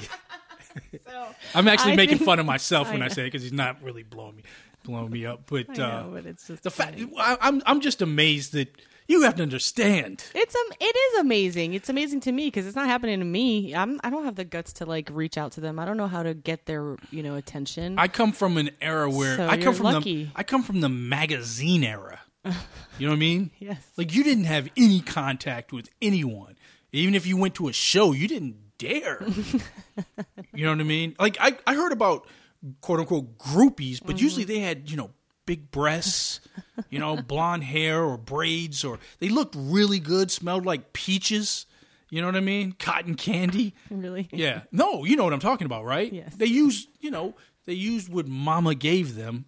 *laughs* I'm actually I making think- fun of myself when I say it because he's not really blowing me, blowing me up. But, I uh, but it's just the fact funny. I, I'm, I'm just amazed that you have to understand. It's um, it is amazing. It's amazing to me because it's not happening to me. I'm. I don't have the guts to like reach out to them. I don't know how to get their you know attention. I come from an era where So I come from lucky. the I come from the magazine era. *laughs* You know what I mean? Yes. Like you didn't have any contact with anyone. Even if you went to a show, you didn't dare. *laughs* you know what I mean? Like I, I heard about quote unquote groupies, but usually they had, you know, big breasts, you know, *laughs* blonde hair or braids or they looked really good, smelled like peaches. You know what I mean? Cotton candy. *laughs* really. Yeah. No, you know what I'm talking about, right? Yes. They used, you know, they used what mama gave them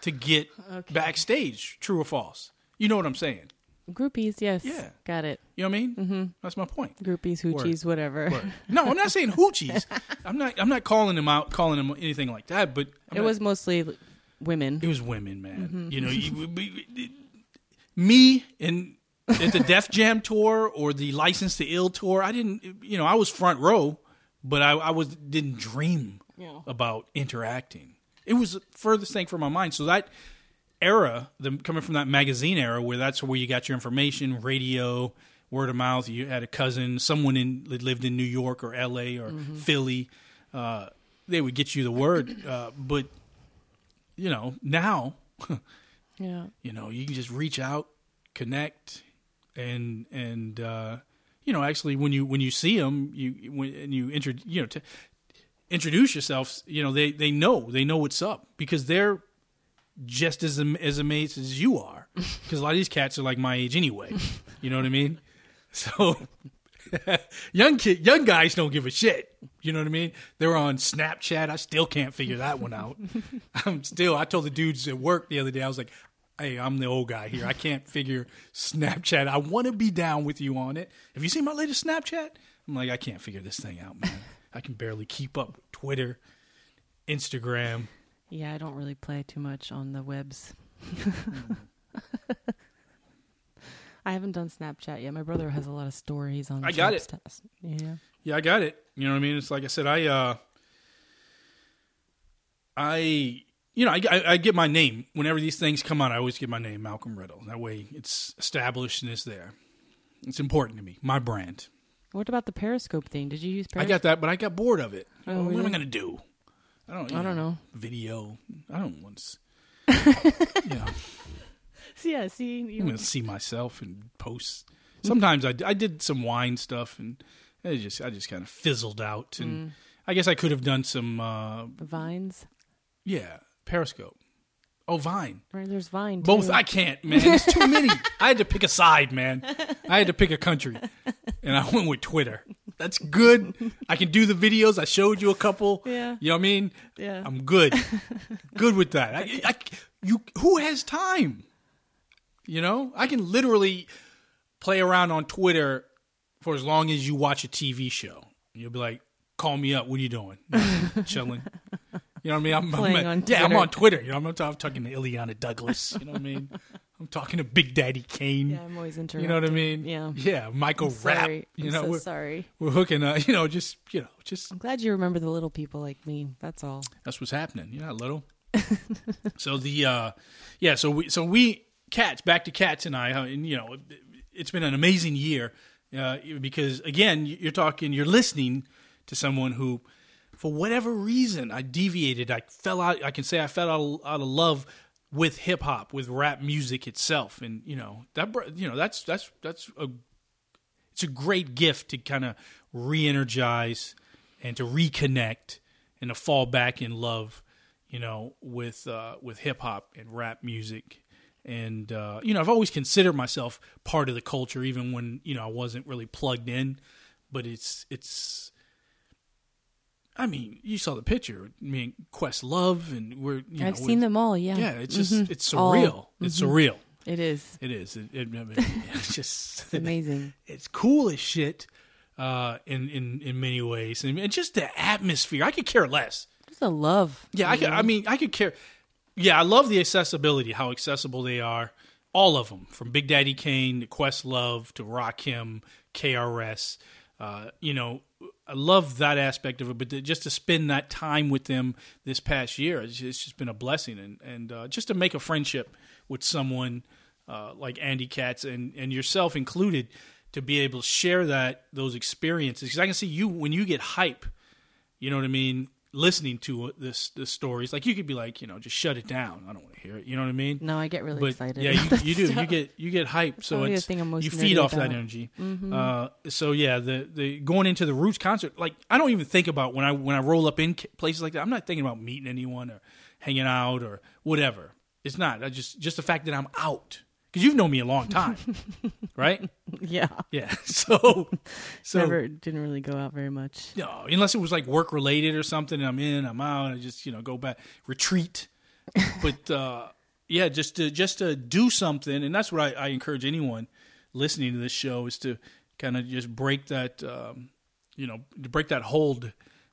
to get backstage. True or false? You know what I'm saying? Groupies. Yes. Yeah. Got it. You know what I mean? Mm-hmm. That's my point. Groupies, Word. hoochies, whatever. Word. No, I'm not saying *laughs* hoochies. I'm not. I'm not calling them out, calling them anything like that. But I'm It not- was mostly women. It was women, man. You know, you, me and at the Def Jam tour or the License to Ill tour, I didn't. You know, I was front row, but I, I was didn't dream Yeah. about interacting. It was the furthest thing from my mind. So that era, the coming from that magazine era, where that's where you got your information, radio, word of mouth. You had a cousin, someone in that lived in New York or L.A. or Philly. Uh, they would get you the word, uh, but you know now *laughs* Yeah. you know you can just reach out connect and and uh you know actually when you when you see them you when and you intro you know to introduce yourself you know they they know they know what's up because they're just as as amazed as you are *laughs* because a lot of these cats are like my age anyway you know what i mean *laughs* so young kid young guys don't give a shit you know what i mean they're on snapchat i still can't figure that one out *laughs* i'm still i told the dudes at work the other day i was like hey i'm the old guy here i can't figure snapchat i want to be down with you on it have you seen my latest snapchat i'm like i can't figure this thing out man i can barely keep up with twitter instagram Yeah. I don't really play too much on the webs. Hmm. *laughs* I haven't done Snapchat yet. My brother has a lot of stories on. I got it. Snapchat. Yeah. Yeah, I got it. You know what I mean? It's like I said, I, uh, I, you know, I, I, I get my name whenever these things come out. I always get my name, Malcolm Riddle. That way, it's established and it's there. It's important to me. My brand. What about the Periscope thing? Did you use Periscope? I got that, but I got bored of it. Oh, what am? I going to do? I don't. you I don't know. Video. I don't want. s- you *laughs* know. yeah, see, I'm gonna see myself and post. Sometimes I, I did some wine stuff and it just I just kind of fizzled out and I guess I could have done some uh, vines. yeah Periscope. Oh, Vine. Right, there's Vine. Both. I can't, man. It's too many. I had to pick a side, man. I had to pick a country, and I went with Twitter. That's good. I can do the videos. I showed you a couple. Yeah. You know what I mean? Yeah. I'm good. good with that. I, I, you who has time? You know, I can literally play around on Twitter for as long as you watch a TV show. You'll be like, "Call me up. What are you doing? *laughs* Chilling." You know what I mean? I'm, Playing I'm on yeah, I'm Twitter. on Twitter. You know, I'm, I'm talking to Illeana Douglas. You know what I mean? *laughs* I'm talking to Big Daddy Kane. Yeah, I'm always interrupted. You know what I mean? Yeah. Yeah, Michael I'm Rapp. You I'm know, so we're, sorry. we're hooking up. *laughs* You know, just you know, just I'm glad you remember the little people like me. That's all. that's what's happening. You're not little. so the uh yeah, so we so we cats back to cats and I, and you know, it, it's been an amazing year uh, because again, you're talking, you're listening to someone who, for whatever reason, I deviated. I fell out. I can say I fell out of, out of love with hip hop, with rap music itself, and you know that you know that's that's that's a it's a great gift to kind of re-energize and to reconnect and to fall back in love, you know, with uh, with hip hop and rap music. And uh, you know, I've always considered myself part of the culture, even when you know I wasn't really plugged in. But it's it's. I mean, you saw the picture. I mean, Questlove, and we're. You know, I've know, seen them all. Yeah. Yeah, it's just Mhm. it's All. surreal. It's Mhm. surreal. It is. It is. It, it, I mean, *laughs* *laughs* it's just It's amazing. *laughs* it's cool as shit uh, in in in many ways, and, and just the atmosphere. I could care less. Just a love. Yeah, I could. I mean, I could care. Yeah, I love the accessibility, how accessible they are. All of them, from Big Daddy Kane to Questlove to Rakim, KRS. Uh, you know, I love that aspect of it. But just to spend that time with them this past year, it's just, it's just been a blessing, and and uh, just to make a friendship with someone uh, like Andy Katz and and yourself included, to be able to share that those experiences. Because I can see you when you get hype you know what I mean? Listening to this the stories, like you could be like, you know, just shut it down. I don't want to hear it. You know what I mean? No, I get really but excited. Yeah, you, you do. stuff. *laughs* You get you get hype. So it's thing I'm most you feed off that about. energy. Mhm. Uh, so yeah, the the going into the Roots concert, like I don't even think about when I when I roll up in places like that. I'm not thinking about meeting anyone or hanging out or whatever. It's not. I just just the fact that I'm out because you've known me a long time, *laughs* right? Yeah. Yeah. *laughs* So so Never didn't really go out very much. no, unless it was like work related or something. I'm in, I'm out. I just you know go back retreat. *laughs* but uh, yeah, just to just to do something, and that's what I, I encourage anyone listening to this show is to kind of just break that um, you know to break that hold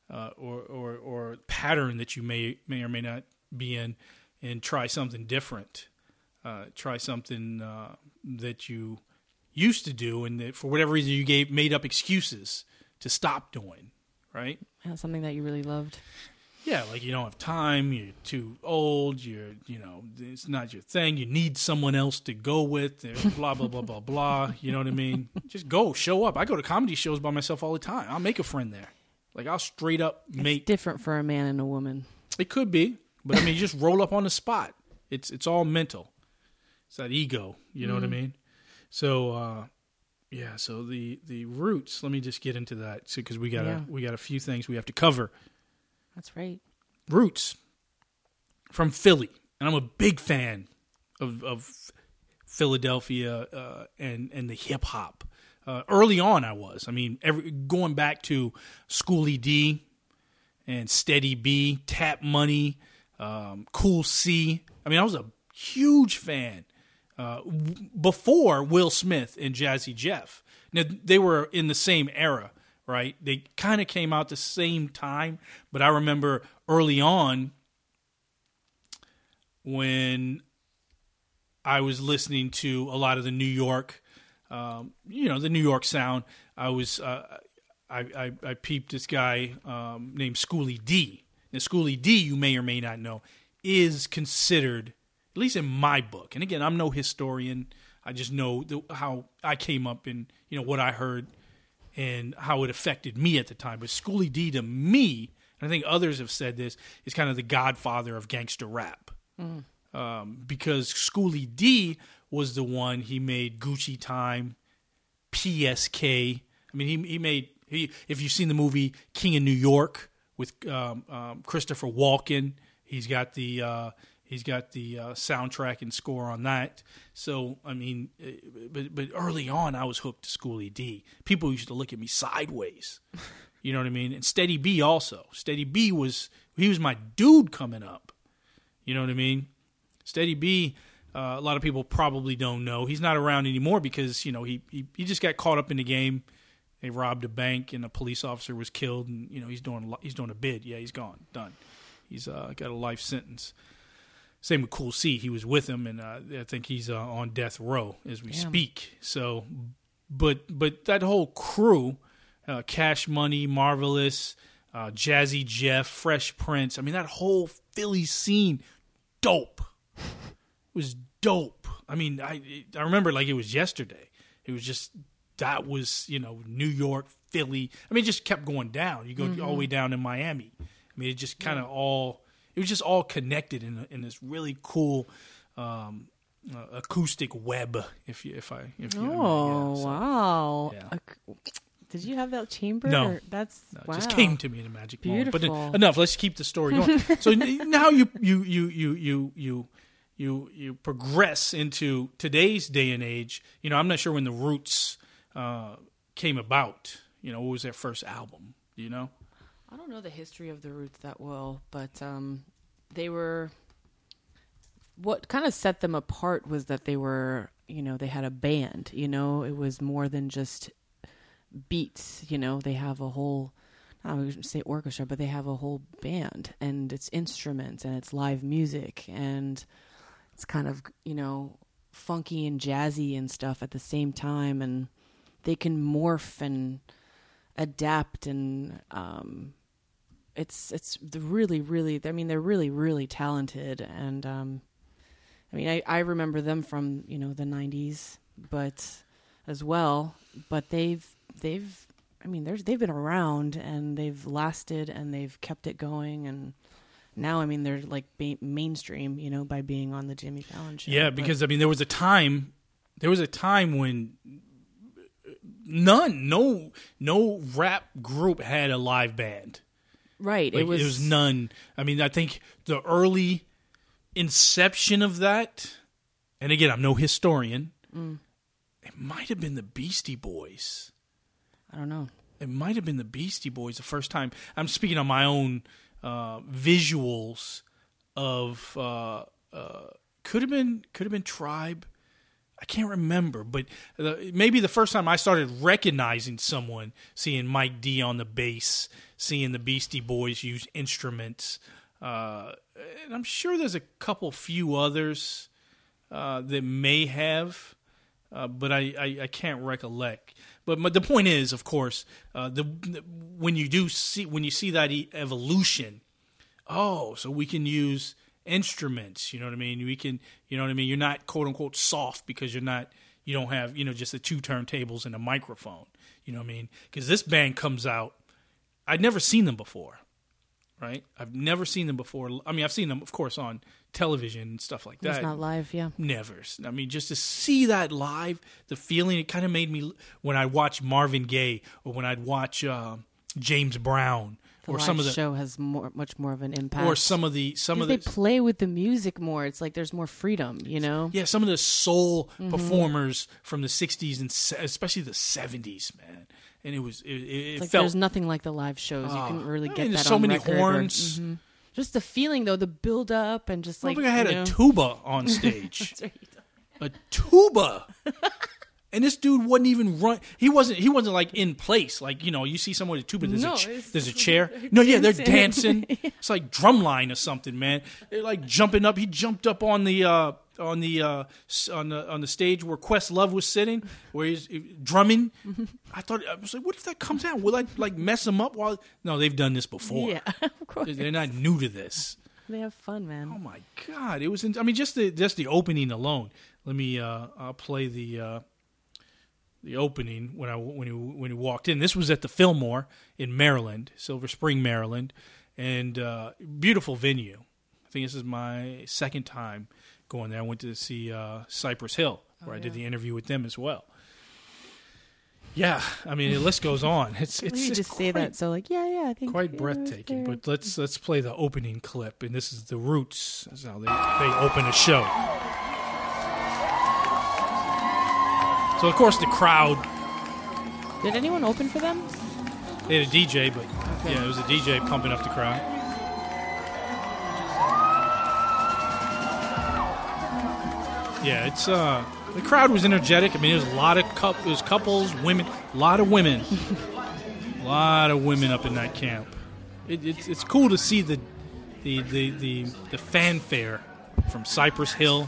uh, or, or or pattern that you may may or may not be in, and try something different. Uh, try something uh, that you used to do, and that for whatever reason you gave made up excuses to stop doing. Right? Yeah, something that you really loved. Yeah, like you don't have time, you're too old, you're, you know, it's not your thing, you need someone else to go with, uh, blah, blah, blah, blah, blah. You know what I mean? *laughs* Just go, show up. I go to comedy shows by myself all the time. I'll make a friend there. Like, I'll straight up make. It's different for a man and a woman. It could be, but I mean, you just roll up on the spot. It's it's all mental. It's that ego. You know what I Mhm. mean? So, uh, yeah. So the the roots. Let me just get into that because we got Yeah. a we got a few things we have to cover. That's right. Roots from Philly, and I'm a big fan of of Philadelphia uh, and and the hip hop. Uh, early on, I was. I mean, every, going back to Schoolly D and Steady B, Tap Money, um, Cool C. I mean, I was a huge fan uh, before Will Smith and Jazzy Jeff. Now they were in the same era, right? They kind of came out the same time, but I remember early on when I was listening to a lot of the New York, um, you know, the New York sound. I was uh, I, I I peeped this guy um, named Schoolly D. Now, Schoolly D, you may or may not know, is considered, at least in my book, and again, I'm no historian. I just know the, how I came up and you know what I heard and how it affected me at the time. But Schoolly D to me, and I think others have said this, is kind of the godfather of gangster rap. Mm. um, because Schoolly D was the one he made Gucci Time, PSK. I mean, he he made he. If you've seen the movie King of New York with um, um, Christopher Walken, he's got the uh, he's got the uh, soundtrack and score on that. So I mean, uh, but but early on, I was hooked to Schoolly D. People used to look at me sideways. *laughs* You know what I mean? And Steady B also. Steady B was he was my dude coming up. You know what I mean? Steady B. Uh, a lot of people probably don't know he's not around anymore because you know he, he he just got caught up in the game. They robbed a bank and a police officer was killed, and you know he's doing he's doing a bid. Yeah, he's gone, done. He's uh, got a life sentence. Same with Cool C. He was with him, and uh, I think he's uh, on death row as we Damn. speak. So, but but that whole crew, uh, Cash Money, Marvelous, uh, Jazzy Jeff, Fresh Prince. I mean, that whole Philly scene, dope. It was dope. I mean, I I remember like it was yesterday. It was just that was you know New York, Philly. I mean, it just kept going down. You go all the way down in Miami. I mean, it just kind of all. It was just all connected in in this really cool. Um, uh, acoustic web, if you, if I, if you, Oh yeah, so- wow! yeah. Ac- Did you have that chamber? No. or- that's No, it wow. just came to me in a magic moment. But Beautiful. enough. Let's keep the story going. *laughs* so now you you you you you you you you progress into today's day and age. You know, I'm not sure when the Roots uh, came about. You know, what was their first album? You know, I don't know the history of the Roots that well, but um, they were. What kind of set them apart was that they were, you know, they had a band. You know, it was more than just beats. You know, they have a whole. I would say orchestra, but they have a whole band, and it's instruments and it's live music, and it's kind of you know funky and jazzy and stuff at the same time, and they can morph and adapt and um, it's it's really really I mean they're really really talented and um, I mean I, I remember them from you know the 90s but as well but they've they've I mean there's they've been around and they've lasted and they've kept it going and now I mean they're like ba- mainstream you know by being on the Jimmy Fallon show yeah, But- because I mean, there was a time, there was a time when none, no, no rap group had a live band. right Like, it was none. I mean, I think the early inception of that, and again, I'm no historian. Mm. It might have been the Beastie Boys. I don't know It might have been the Beastie Boys the first time. I'm speaking on my own uh, visuals of. Uh, uh, could have been could have been Tribe. I can't remember, but uh, maybe the first time I started recognizing someone, seeing Mike D on the bass, seeing the Beastie Boys use instruments, uh, and I'm sure there's a couple few others uh, that may have, uh, but I, I, I can't recollect. But, but the point is, of course, uh, the, the when you do see when you see that evolution, oh, so we can use instruments. You know what I mean? We can, you know what I mean? You're not quote unquote soft because you're not, you don't have, you know, just the two turntables and a microphone. You know what I mean? Because this band comes out, I'd never seen them before, right? I've never seen them before. I mean, I've seen them, of course, on television and stuff like that. it's not live yeah Never. I mean, just to see that live, the feeling it kind of made me when I watch Marvin Gaye or when I'd watch uh, James Brown the or some of the show has more much more of an impact or some of the some of the they play with the music more. It's like there's more freedom, you know. yeah some of the soul Mm-hmm. performers from the 60s and se- especially the 70s, man. And it was it, it, like felt there's nothing like the live shows. you Ah, can really I get mean, that so on many record or- horns. Mhm. Just the feeling though, the build up and just like Like, I had you a know- tuba on *laughs* stage. Right. a tuba. *laughs* And this dude wasn't even run. He wasn't. He wasn't like in place. Like you know, you see someone with a tuba. There's No, a ch- there's a chair. No, yeah, they're dancing. dancing. *laughs* It's like drumline or something, man. They're like jumping up. He jumped up on the uh, on the uh, on the on the stage where Questlove was sitting, where he's drumming. I thought I was like, what if that comes out? Will I like mess him up? While no, they've done this before. Yeah, *laughs* of course. They're not new to this. They have fun, man. Oh my god, it was. In, I mean, just the just the opening alone. Let me. Uh, I'll play the uh, the opening when I when he when he walked in. This was at the Fillmore in Maryland, Silver Spring, Maryland, and uh, beautiful venue. I think this is my second time going there. I went to see uh, Cypress Hill, where I did Oh, yeah. the interview with them as well. Yeah, I mean the list goes on. *laughs* It's it's you just say that so like yeah yeah I think quite yeah, I was breathtaking. But let's let's play the opening clip, and this is the Roots. This is how they they open a show. So of course the crowd did anyone open for them? they had a DJ, but Okay. yeah, it was a DJ pumping up the crowd. Yeah, it's uh the crowd was energetic. I mean, there was a lot of it was couples, women, a lot of women, a *laughs* lot of women up in that camp. It, it's it's cool to see the the the the, the fanfare from Cypress Hill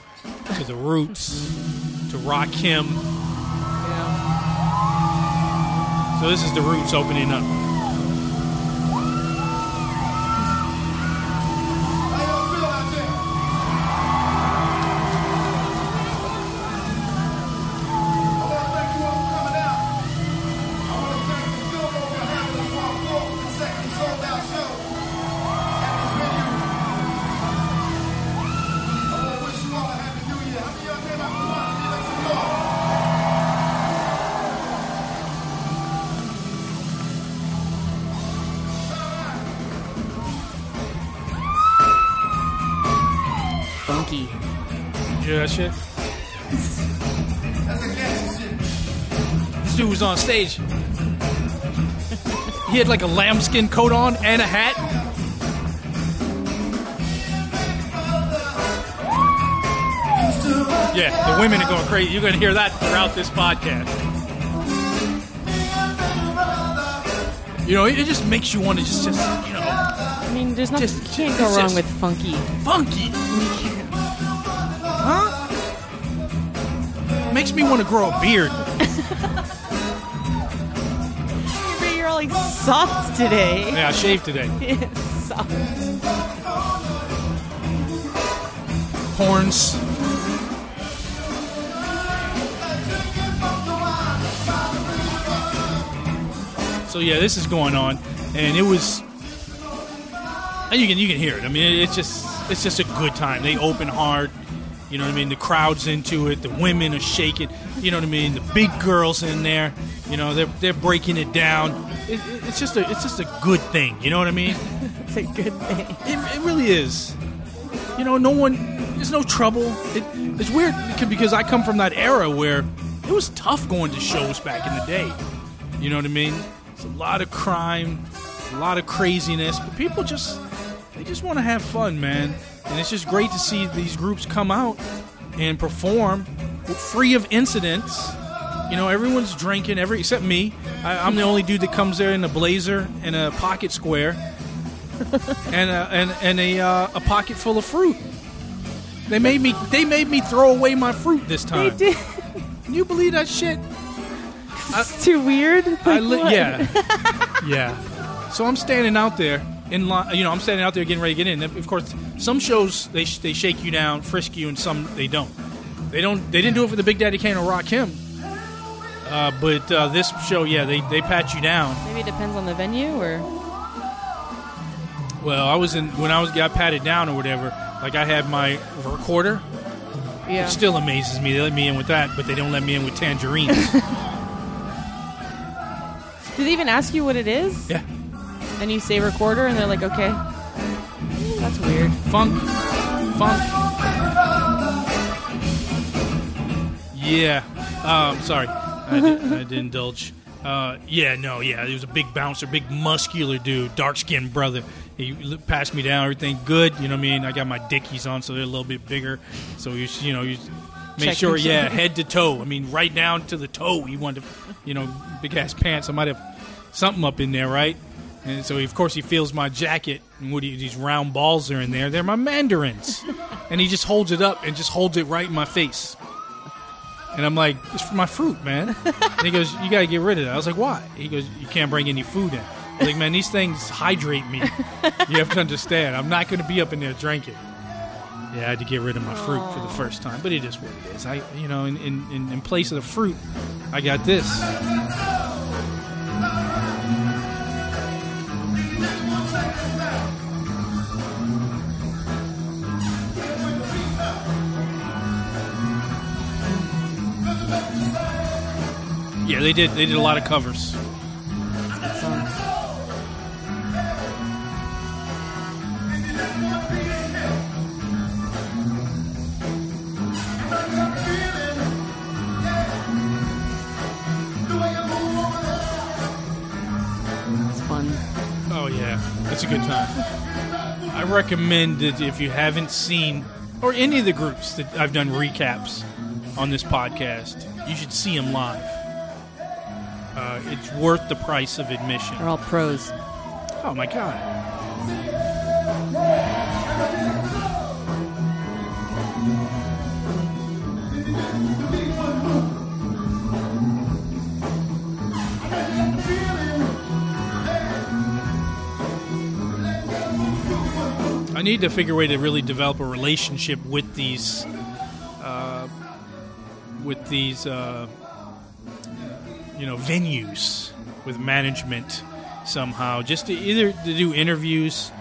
to the Roots to Rakim. So this is the Roots opening up. That shit? That's a gangster shit. This dude was on stage. He had like a lambskin coat on and a hat. Yeah, the women are going crazy. You're going to hear that throughout this podcast. You know, it just makes you want to just, just you know, I mean, there's nothing Just- you can't go wrong with funky. funky. Huh? Makes me want to grow a beard. You're all like soft today. Yeah, I shaved today. *laughs* soft. Horns. So yeah, this is going on, and it was. and You can you can hear it. I mean, it's just it's just a good time. They open hard. You know what I mean? The crowd's into it. The women are shaking. You know what I mean? The big girls in there. You know they're they're breaking it down. It, it- it's just a it's just a good thing. You know what I mean? *laughs* It's a good thing. It, it really is. You know, no one. There's no trouble. It, it's weird because I come from that era where it was tough going to shows back in the day. You know what I mean? It's a lot of crime, a lot of craziness, but people just they just want to have fun, man. And it's just great to see these groups come out and perform free of incidents. You know, everyone's drinking, every except me. I, I'm the only dude that comes there in a blazer and a pocket square *laughs* and a, and and a uh, a pocket full of fruit. They made me they made me throw away my fruit this time. They did. Can you believe that shit? It's too weird. I li- yeah, yeah. So I'm standing out there in line. You know, I'm standing out there getting ready to get in. And Of course, some shows they sh- they shake you down, frisk you, and some they don't. They don't. They didn't do it for the Big Daddy Kane or Rakim. Uh, but uh, this show, yeah, they, they pat you down. Maybe it depends on the venue or. Well, I was in when I was got patted down or whatever. Like I had my recorder. Yeah. It still amazes me. They let me in with that, but they don't let me in with tangerines. *laughs* Did they even ask you what it is? yeah, And you say recorder, and they're like, okay. That's weird. funk, funk. Yeah. Um, sorry, I did, I did indulge. Uh, yeah, no, yeah. He was a big bouncer, big muscular dude, dark skinned brother. He passed me down, everything good. You know what I mean? I got my dickies on, so they're a little bit bigger. So you, you know, you make Checking sure, yeah, head to toe. I mean, right down to the toe. He wanted, to, you know, big ass pants. I might have something up in there, right? And so, of course, he feels my jacket, and what he, these round balls are in there. They're my mandarins, *laughs* and he just holds it up and just holds it right in my face. And I'm like, it's for my fruit, man. And he goes, you got to get rid of that. I was like, why? He goes, you can't bring any food in. I was like, man, these things hydrate me. You have to understand. I'm not going to be up in there drinking. Yeah, I had to get rid of my fruit for the first time, but it is what it is. I, you know, in, in, in place of the fruit, I got this. Yeah, they did. They did a lot of covers. It's. Oh yeah, it's a good time. I recommend that if you haven't seen or any of the groups that I've done recaps on this podcast, you should see them live. Uh, it's worth the price of admission. They're all pros. Oh my god. I need to figure a way to really develop a relationship with these, uh, with these, uh, you know, venues, with management somehow, just to either to do interviews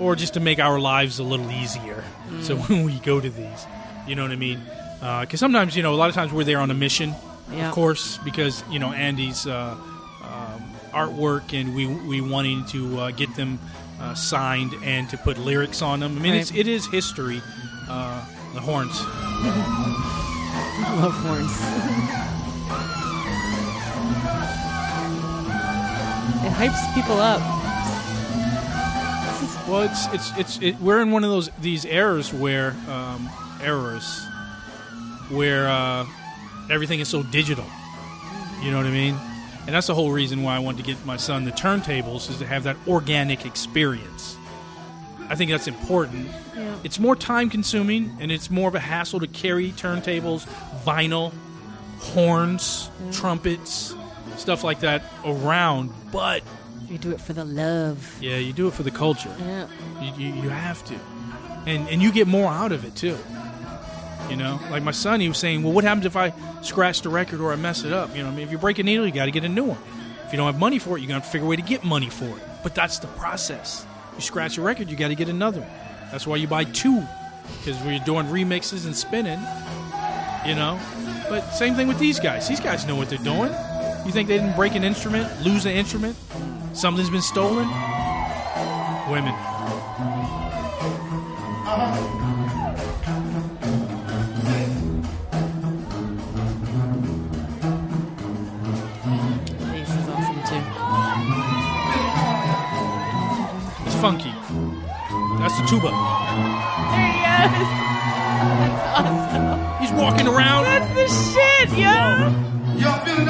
or just to make our lives a little easier. So when we go to these, you know what I mean? Because sometimes, you know, a lot of times we're there on a mission, Yeah. of course, because you know Andy's uh, um, artwork, and we we wanting to uh, get them uh, signed and to put lyrics on them. I mean, Right. it's, it is history. Uh, the horns. *laughs* I love horns. *laughs* it hypes people up. Well, it's it's it's it, we're in one of those these eras where um, eras where uh, everything is so digital. You know what I mean? And that's the whole reason why I wanted to get my son the turntables is to have that organic experience. I think that's important. Yeah. It's more time consuming and it's more of a hassle to carry turntables, vinyl, horns, trumpets, stuff like that around. But You do it for the love. yeah, you do it for the culture. Yeah. You, you, you have to, and and you get more out of it too. You know, like my son, he was saying, "Well, what happens if I scratch the record or I mess it up?" You know, I mean, if you break a needle, you got to get a new one. If you don't have money for it, you got to figure a way to get money for it. But that's the process. You scratch a record, you got to get another one. That's why you buy two, because we're doing remixes and spinning. You know, but same thing with these guys. These guys know what they're doing. You think they didn't break an instrument, lose an instrument, something's been stolen? Women. Bass is awesome too. It's funky. That's the tuba. There he is. *laughs* That's awesome. He's walking around. That's the shit, yo. Y'all feeling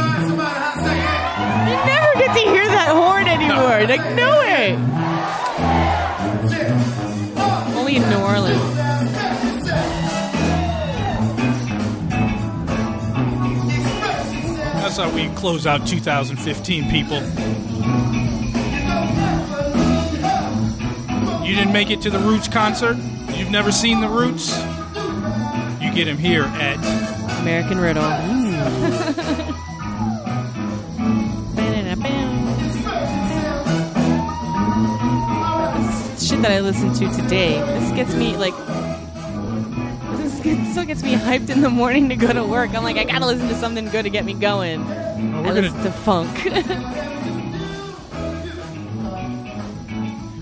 anymore. Like, no way. Only in New Orleans. That's how we close out 2015, people. You didn't make it to the Roots concert? You've never seen the Roots? You get him here at American Riddle. *laughs* Shit that I listened to today. This gets me like. This gets, still gets me hyped in the morning to go to work. I'm like, I gotta listen to something good to get me going. Oh, I listen to funk. *laughs*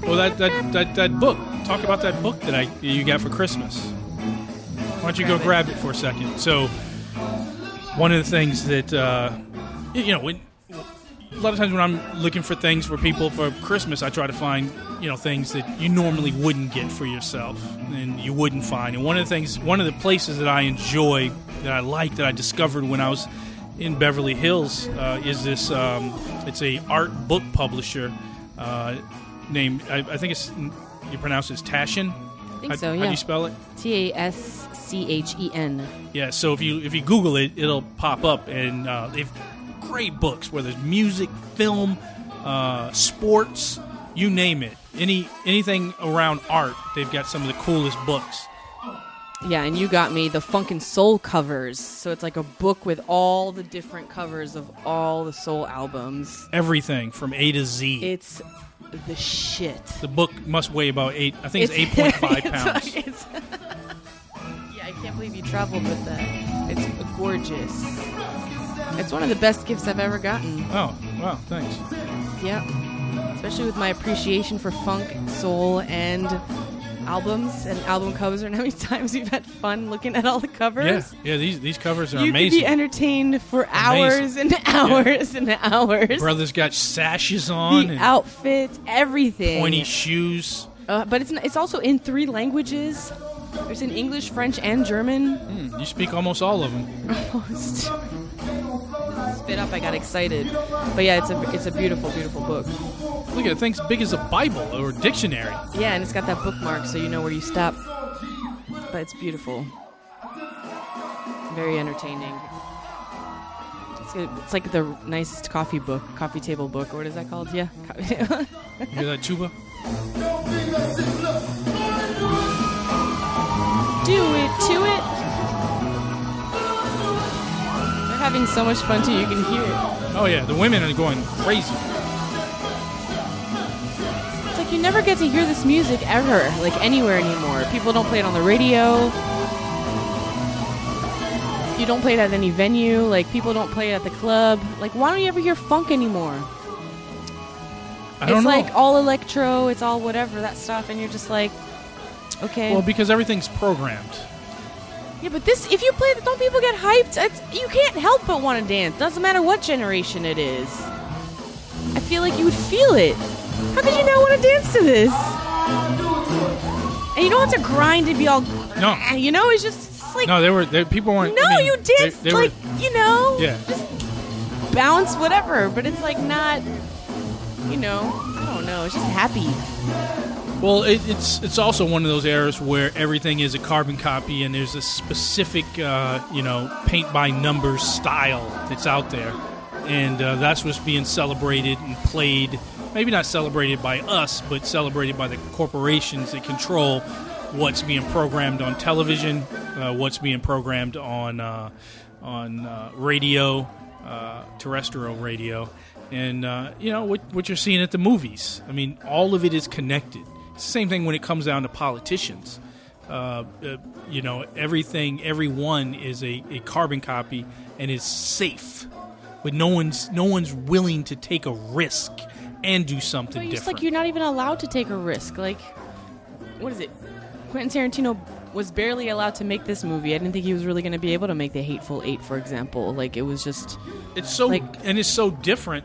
Well, that, that, that, that book. Talk about that book that I you got for Christmas. Why don't you go grab it for a second? So, one of the things that uh, you know, when, a lot of times when I'm looking for things for people for Christmas, I try to find you know things that you normally wouldn't get for yourself and you wouldn't find. And one of the things, one of the places that I enjoy, that I like, that I discovered when I was in Beverly Hills, uh, is this. Um, it's a art book publisher uh, named. I, I think it's you pronounce it as Tashin. I think How, so, Yeah. how do you spell it? T A S C H E N. Yeah, so if you if you Google it, it'll pop up, and uh, they've great books, whether it's music, film, uh, sports, you name it. Any anything around art, they've got some of the coolest books. Yeah, and you got me the Funk and Soul covers. So it's like a book with all the different covers of all the soul albums. Everything from A to Z. It's the shit. the book must weigh about eight. I think it's, *laughs* eight point five it's pounds. like- it's- *laughs* yeah, I can't believe you traveled with that. It's gorgeous. It's one of the best gifts I've ever gotten. Oh, wow, thanks. Yep. Especially with my appreciation for funk, soul, and albums and album covers. And how many *laughs* times we've had fun looking at all the covers? Yeah, yeah. These these covers are you amazing. could be entertained for hours and hours and hours. Brothers got sashes on the and outfits, everything. pointy shoes. Uh, but it's it's also in three languages. There's in English, French, and German. Hmm, you speak almost all of them. *laughs* Almost. Spit up! I got excited. But yeah, it's a it's a beautiful, beautiful book. Look at it, thing's big as a Bible or a dictionary. Yeah, and it's got that bookmark, so you know where you stop. But it's beautiful. Very entertaining. It's, good- it's like the nicest coffee book, coffee table book, or what is that called? Yeah. *laughs* You hear that tuba? Do it to it. Having so much fun too. You can hear it. Oh yeah, the women are going crazy. It's like you never get to hear this music ever, like anywhere anymore. People don't play it on the radio. You don't play it at any venue. Like people don't play it at the club. Like why don't you ever hear funk anymore? I don't it's know. like all electro. It's all whatever that stuff, and you're just like, okay. well, because everything's programmed. Yeah, but this, if you play, it, don't people get hyped? It's, you can't help but want to dance. Doesn't matter what generation it is. I feel like you would feel it. How could you not want to dance to this? And you don't have to grind to be all. No. Eh, you know, it's just it's like. No, they were they, people weren't. No, I mean, you they- dance they were- like you know, yeah. bounce whatever. But it's like not. You know, I don't know. It's just happy. Well, it, it's it's also one of those eras where everything is a carbon copy, and there's a specific, uh, you know, paint by numbers style that's out there, and uh, that's what's being celebrated and played. Maybe not celebrated by us, but celebrated by the corporations that control what's being programmed on television, uh, what's being programmed on uh, on uh, radio, uh, terrestrial radio, and you know what, what you're seeing at the movies. I mean, all of it is connected. It's same thing when it comes down to politicians. Uh, uh, you know, everything, everyone is a, a carbon copy and is safe, but no one's no one's willing to take a risk and do something just different. like you're not even allowed to take a risk. Like, what is it? Quentin Tarantino was barely allowed to make this movie. I didn't think he was really going to be able to make The Hateful Eight, for example. Like, it was just. It's so and it's so different,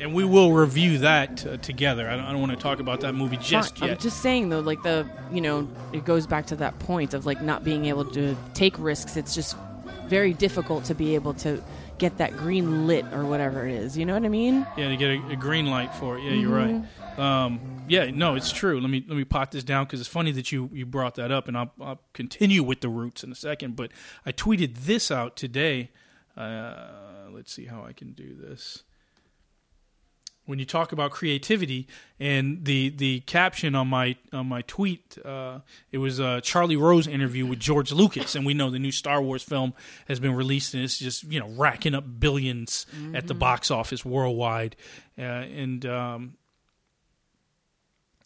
and we will review that uh, together. I don't, I don't want to talk about that movie just Fine. yet. I'm just saying though, like the you know, it goes back to that point of like not being able to take risks. It's just very difficult to be able to get that green lit or whatever it is. You know what I mean? Yeah, to get a, a green light for it. Yeah, you're Mhm. right. Um, yeah, no, it's true. Let me let me pot this down because it's funny that you you brought that up, and I'll, I'll continue with the roots in a second. But I tweeted this out today. Uh, let's see how I can do this. When you talk about creativity, and the the caption on my on my tweet, uh, it was a Charlie Rose interview with George Lucas, and we know the new Star Wars film has been released, and it's just you know racking up 1000000000s at the Mhm. box office worldwide, uh, and um,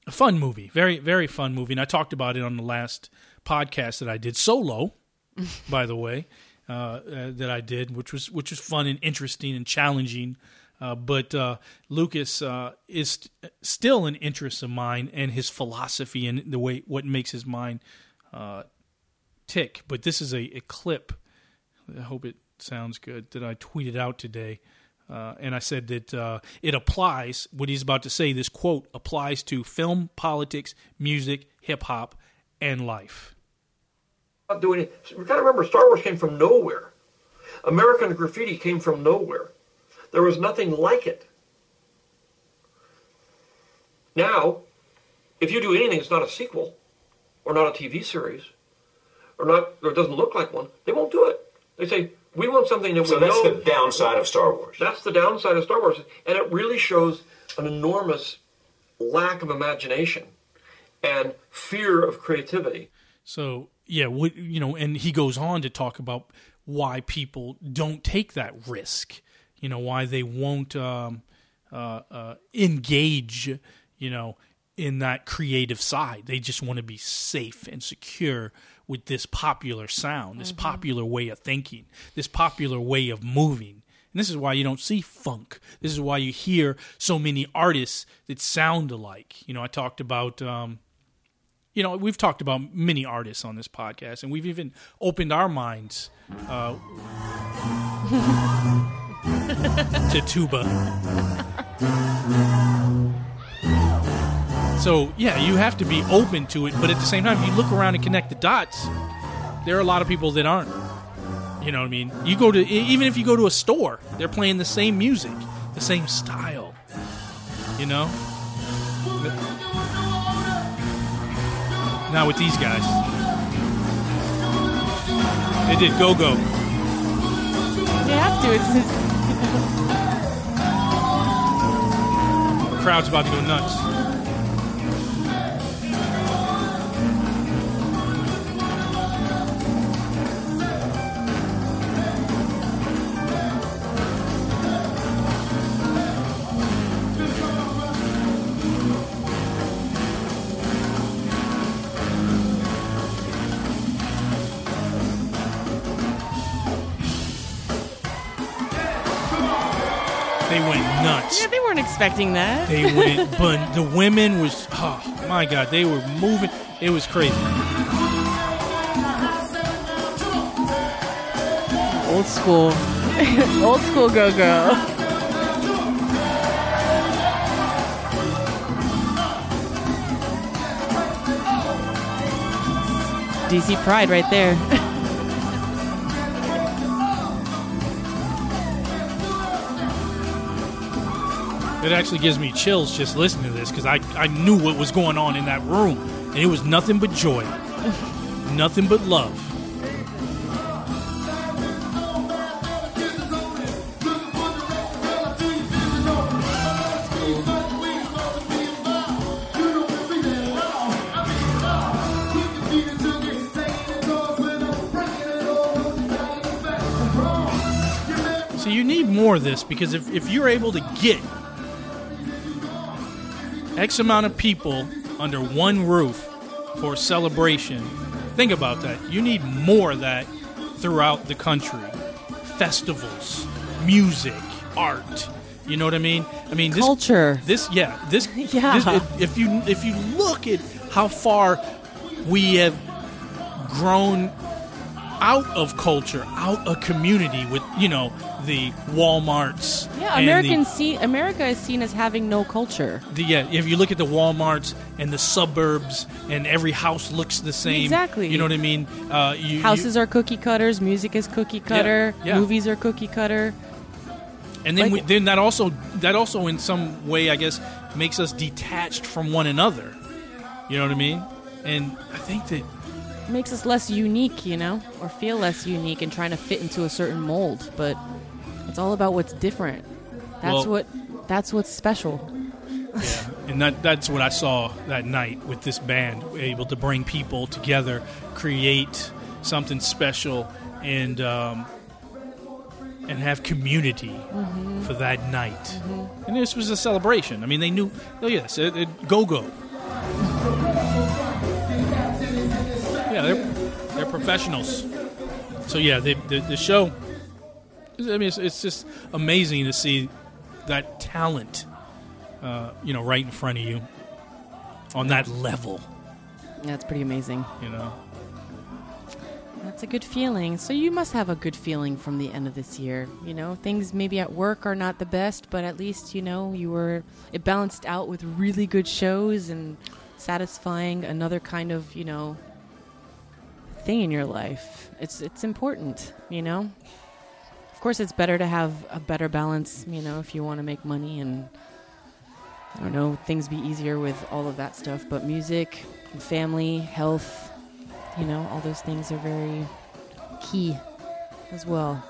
a fun movie, very very fun movie, and I talked about it on the last podcast that I did solo, *laughs* by the way, uh, uh, that I did, which was which was fun and interesting and challenging. Uh, but uh, Lucas uh, is st- still an interest of mine, and his philosophy and the way what makes his mind uh, tick. But this is a, a clip. I hope it sounds good that I tweeted out today. Uh, and I said that it applies, what he's about to say, this quote applies to film, politics, music, hip hop, and life. doing. We got to remember, Star Wars came from nowhere. American Graffiti came from nowhere. There was nothing like it. Now, if you do anything that's not a sequel, or not a TV series, or not, or it doesn't look like one, they won't do it. They say we want something that So we that's know. the downside of Star Wars. That's the downside of Star Wars, and it really shows an enormous lack of imagination and fear of creativity. So yeah, what, you know, and he goes on to talk about why people don't take that risk. You know, why they won't um, uh, uh, engage. You know, in that creative side, they just want to be safe and secure with this popular sound, this popular way of thinking, this popular way of moving. And this is why you don't see funk. This is why you hear so many artists that sound alike. You know, I talked about, um, you know, we've talked about many artists on this podcast, and we've even opened our minds uh, *laughs* *laughs* to tuba. So yeah, you have to be open to it, but at the same time, if you look around and connect the dots, there are a lot of people that aren't. You know what I mean? You go to even if you go to a store, they're playing the same music, the same style. You know? Not with these guys. They did go go. You have to. It's, Crowd's about to go nuts. Expecting that. They went, *laughs* but the women was, oh my god, they were moving. It was crazy. Old school. *laughs* Old school go go. DC Pride right there. It actually gives me chills just listening to this because I, I knew what was going on in that room. And it was nothing but joy, *laughs* nothing but love. So you need more of this because if, if you're able to get X amount of people under one roof for a celebration, think about that. You need more of that throughout the country. Festivals, music, art. You know what I mean? I mean, this, Culture. This, yeah, this. *laughs* Yeah. this- if you if you look at how far we have grown out of culture, out of community with you know the WalMarts. Yeah, and the- see America is seen as having no culture. the, yeah, if you look at the WalMarts and the suburbs, and every house looks the same. Exactly. You know what I mean? Uh, you, you- Houses are cookie cutters, music is cookie cutter, yeah. movies are cookie cutter. and then like- we, then that also that also in some way, I guess, makes us detached from one another. You know what I mean? And I think that makes us less unique, you know, or feel less unique and trying to fit into a certain mold. But it's all about what's different. That's Well- what. That's what's special. yeah, and that that's what I saw that night with this band, able to bring people together, create something special, and um, and have community for that night. And this was a celebration. I mean, they knew. Oh yes, it, it, go go. *laughs* professionals. So yeah, the the, the show. I mean, it's, it's just amazing to see that talent uh, you know, right in front of you on that level, That's pretty amazing. you know. That's a good feeling. So you must have a good feeling from the end of this year. You know, things maybe at work are not the best, but at least you know you were it balanced out with really good shows and satisfying another kind of you know thing in your life. It's it's important, you know. Of course, it's better to have a better balance. You know, if you want to make money and I don't know things be easier with all of that stuff. But music, family, health, you know, all those things are very key as well.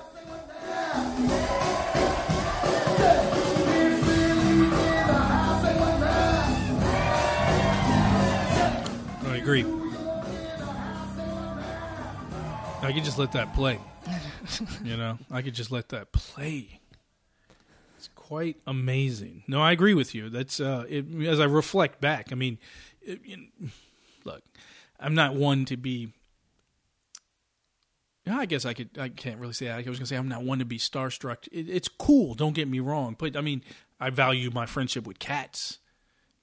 I agree. I could just let that play. *laughs* you know, I could just let that play. It's quite amazing. No, I agree with you. That's uh, it, as I reflect back. I mean, it, you know, look, I'm not one to be I guess I could. I can't really say that. I was gonna say I'm not one to be starstruck. It, it's cool. Don't get me wrong, but I mean, I value my friendship with cats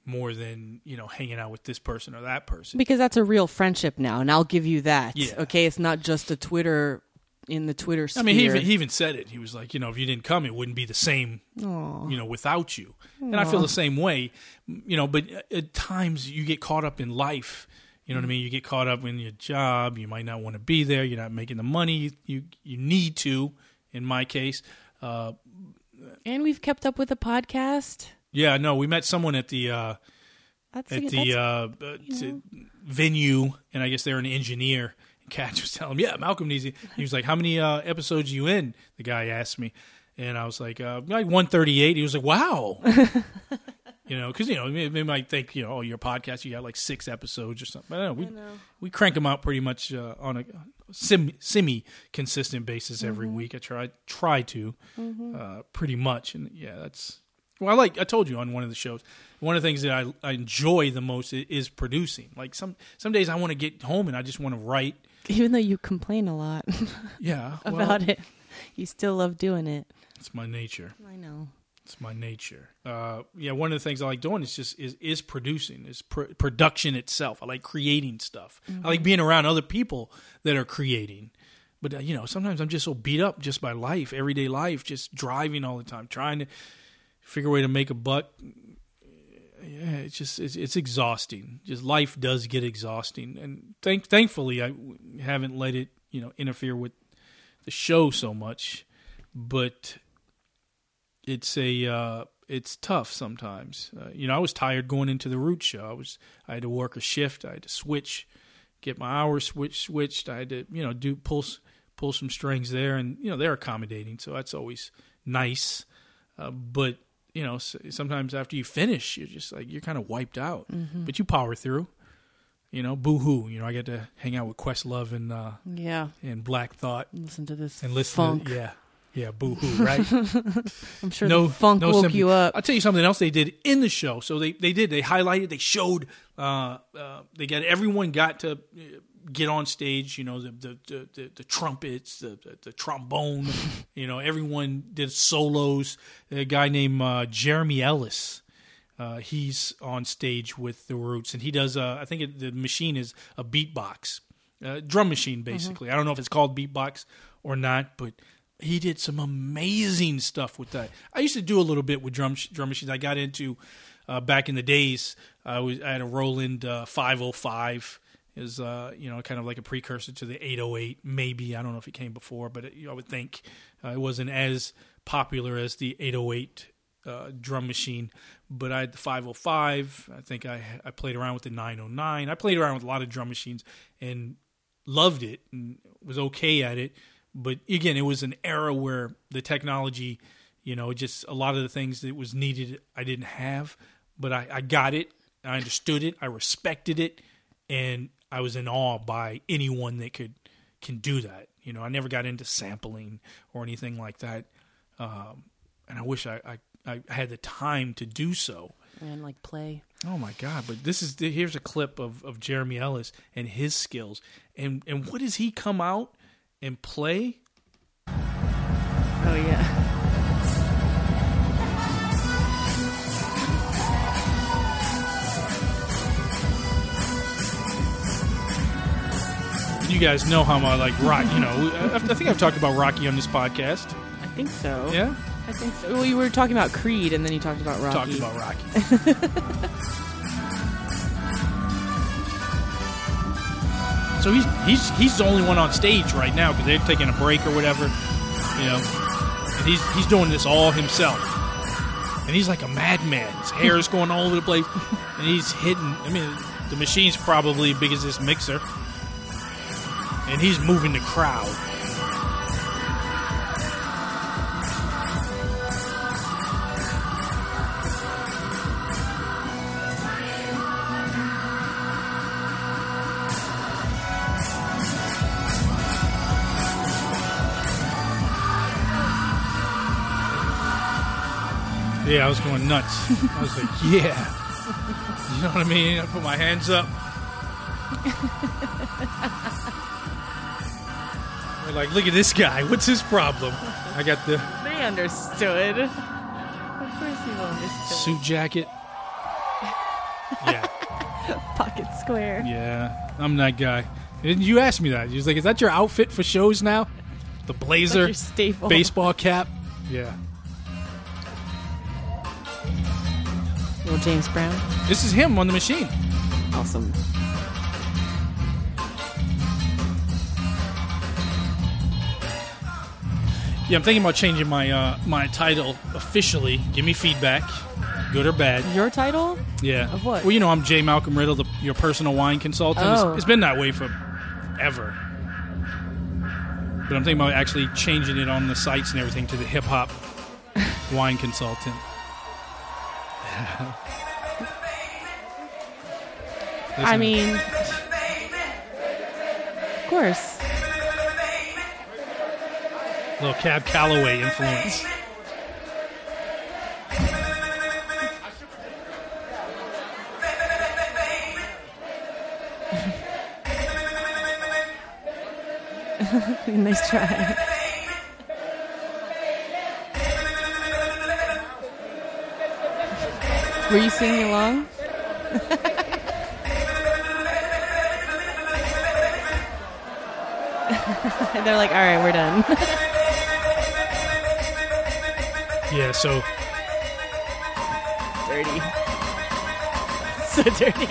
more than you know hanging out with this person or that person. Because that's a real friendship now, and I'll give you that. Yeah. Okay, it's not just a Twitter in the Twitter sphere. I mean, he even, he even said it. He was like, you know, if you didn't come, it wouldn't be the same, Aw. you know, without you. And I feel the same way, you know. But at times you get caught up in life. You know what I mean? You get caught up in your job. You might not want to be there. You're not making the money you you need to. In my case, uh, and we've kept up with the podcast. Yeah, no, we met someone at the uh, That's at the uh, uh, venue, and I guess they're an engineer. And Kat was telling him, "Yeah, Malcolm needs you." He was like, "How many uh, episodes you in?" The guy asked me, and I was like, uh, "Like one thirty-eight." He was like, "Wow." *laughs* You know, because you know they, they might think you know, oh, your podcast you got like six episodes or something. But no, we we crank them out pretty much uh, on a sim, semi consistent basis every Mhm. week. I try try to Mhm. uh, pretty much, and yeah, that's well. I like I told you on one of the shows. One of the things that I, I enjoy the most is, is producing. Like some some days I want to get home and I just want to write. Even though you complain a lot, *laughs* Yeah, well- about it, you still love doing it. It's my nature. I know. It's my nature. Uh, yeah, one of the things I like doing is just is is producing, is pr- production itself. I like creating stuff. I like Mhm. being around other people that are creating. But uh, you know, sometimes I'm just so beat up just by life, everyday life, just driving all the time, trying to figure a way to make a buck. Yeah, it's just it's, it's exhausting. Just life does get exhausting, and thank thankfully I haven't let it you know interfere with the show so much. But it's a uh, it's tough sometimes. Uh, you know, I was tired going into the root show. I was I had to work a shift. I had to switch, get my hours switch switched. I had to you know do pull pull some strings there, and you know they're accommodating, so that's always nice. Uh, but you know, sometimes after you finish, you're just like you're kind of wiped out, Mhm. but you power through. You know, boo hoo. You know, I get to hang out with Questlove and uh, Yeah. and Black Thought, Listen to this and listen funk. To, yeah, yeah, boo hoo, *laughs* right? I'm sure the funk woke sympathy. you up. I'll tell you something else they did in the show. So they they did they highlighted, they showed, uh, uh, they got everyone got to uh, get on stage. You know, the the the, the, the trumpets, the, the the trombone. *laughs* you know, everyone did solos. A guy named uh, Jeremy Ellis. Uh, he's on stage with the Roots, and he does. Uh, I think it, the machine is a beatbox, uh, drum machine, basically. I don't know if it's called beatbox or not, but he did some amazing stuff with that. I used to do a little bit with drum drum machines. I got into uh, back in the days. I was I had a Roland uh, 505 is uh, you know kind of like a precursor to the 808. Maybe I don't know if it came before, but it, I would think uh, it wasn't as popular as the 808 uh, drum machine. But I had the 505. I think I I played around with the 909. I played around with a lot of drum machines and loved it and was okay at it. But again, it was an era where the technology, you know, just a lot of the things that was needed, I didn't have. But I, I got it. I understood it. I respected it, and I was in awe by anyone that could can do that. You know, I never got into sampling or anything like that, um, and I wish I, I I had the time to do so. And like play. Oh my god! But this is here's a clip of, of Jeremy Ellis and his skills, and and what does he come out and play? Oh yeah. You guys know how I like rock. You know, I, I think I've talked about Rocky on this podcast. I think so. Yeah? I think so. Well, you were talking about Creed, and then you talked about Rocky. Talked about Rocky. *laughs* So he's he's he's the only one on stage right now because they're taking a break or whatever, you know. And he's he's doing this all himself, and he's like a madman. His hair is going all over the place, *laughs* and he's hitting. I mean, the machine's probably as big as this mixer, and he's moving the crowd. Yeah, I was going nuts. I was like, *laughs* yeah. You know what I mean? I put my hands up. *laughs* They're like, look at this guy. What's his problem? I got the They understood. Of course you understood. suit jacket. Yeah, *laughs* Pocket square. yeah. I'm that guy. And you asked me that. You was like, is that your outfit for shows now? The blazer, your staple. baseball cap. Yeah. Little James Brown. This is him on the machine. Awesome. Yeah, I'm thinking about changing my uh, my title officially. Give me feedback, good or bad. Your title? Yeah. Of what? Well, you know, I'm J. Malcolm Riddle, the, your personal wine consultant. It's- Oh. it's been that way for ever. But I'm thinking about actually changing it on the sites and everything to the hip hop *laughs* wine consultant. I mean, of course. Little Cab Calloway influence. *laughs* nice try. Were you singing along? *laughs* They're like, all right, we're done. *laughs* Yeah, so dirty. *laughs* So dirty.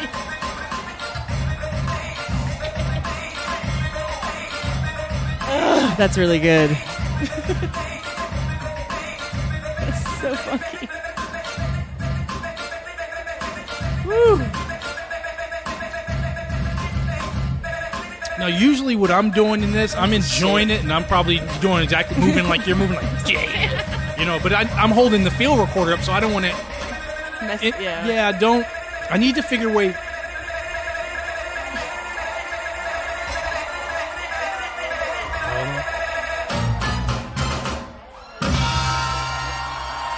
Ugh, that's really good. that's so funky. Woo! now usually what I'm doing in this, I'm enjoying it, and I'm probably doing exactly moving like you're moving, like yeah, you know. But I, I'm holding the field recorder up, so I don't want to. Mess, It, yeah. yeah. I don't. I need to figure a way.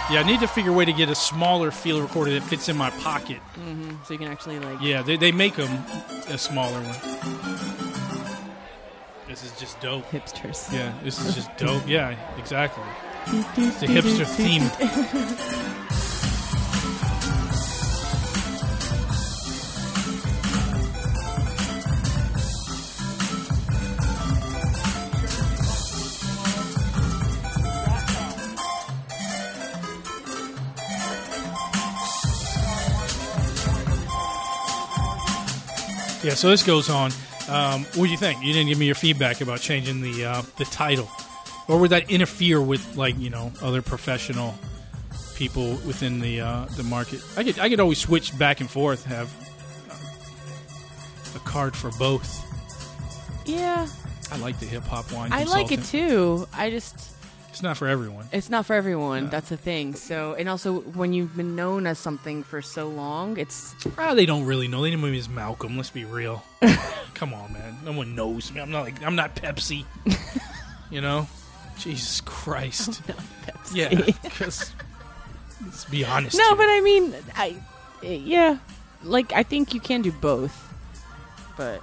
Yeah, I need to figure a way to get a smaller field recorder that fits in my pocket. hmm So you can actually like. Yeah, they, they make them a smaller one. This is just dope. Hipsters. Yeah, this is just *laughs* dope. Yeah, exactly. It's a hipster theme. Yeah, so this goes on. Um, what do you think? You didn't give me your feedback about changing the uh, the title, or would that interfere with like you know other professional people within the uh, the market? I could I could always switch back and forth, have uh, a card for both. Yeah, I like the hip hop wine. I like it too. I just. It's not for everyone. It's not for everyone. That's the thing. So, and also when you've been known as something for so long, it's Ah, they don't really know. They didn't know me as Malcolm. Let's be real. *laughs* Come on, man. No one knows me. I'm not like I'm not Pepsi. *laughs* you know, Jesus Christ. *laughs* Oh, Pepsi. Yeah, because *laughs* let's be honest. no, here. but I mean, I yeah, like I think you can do both. But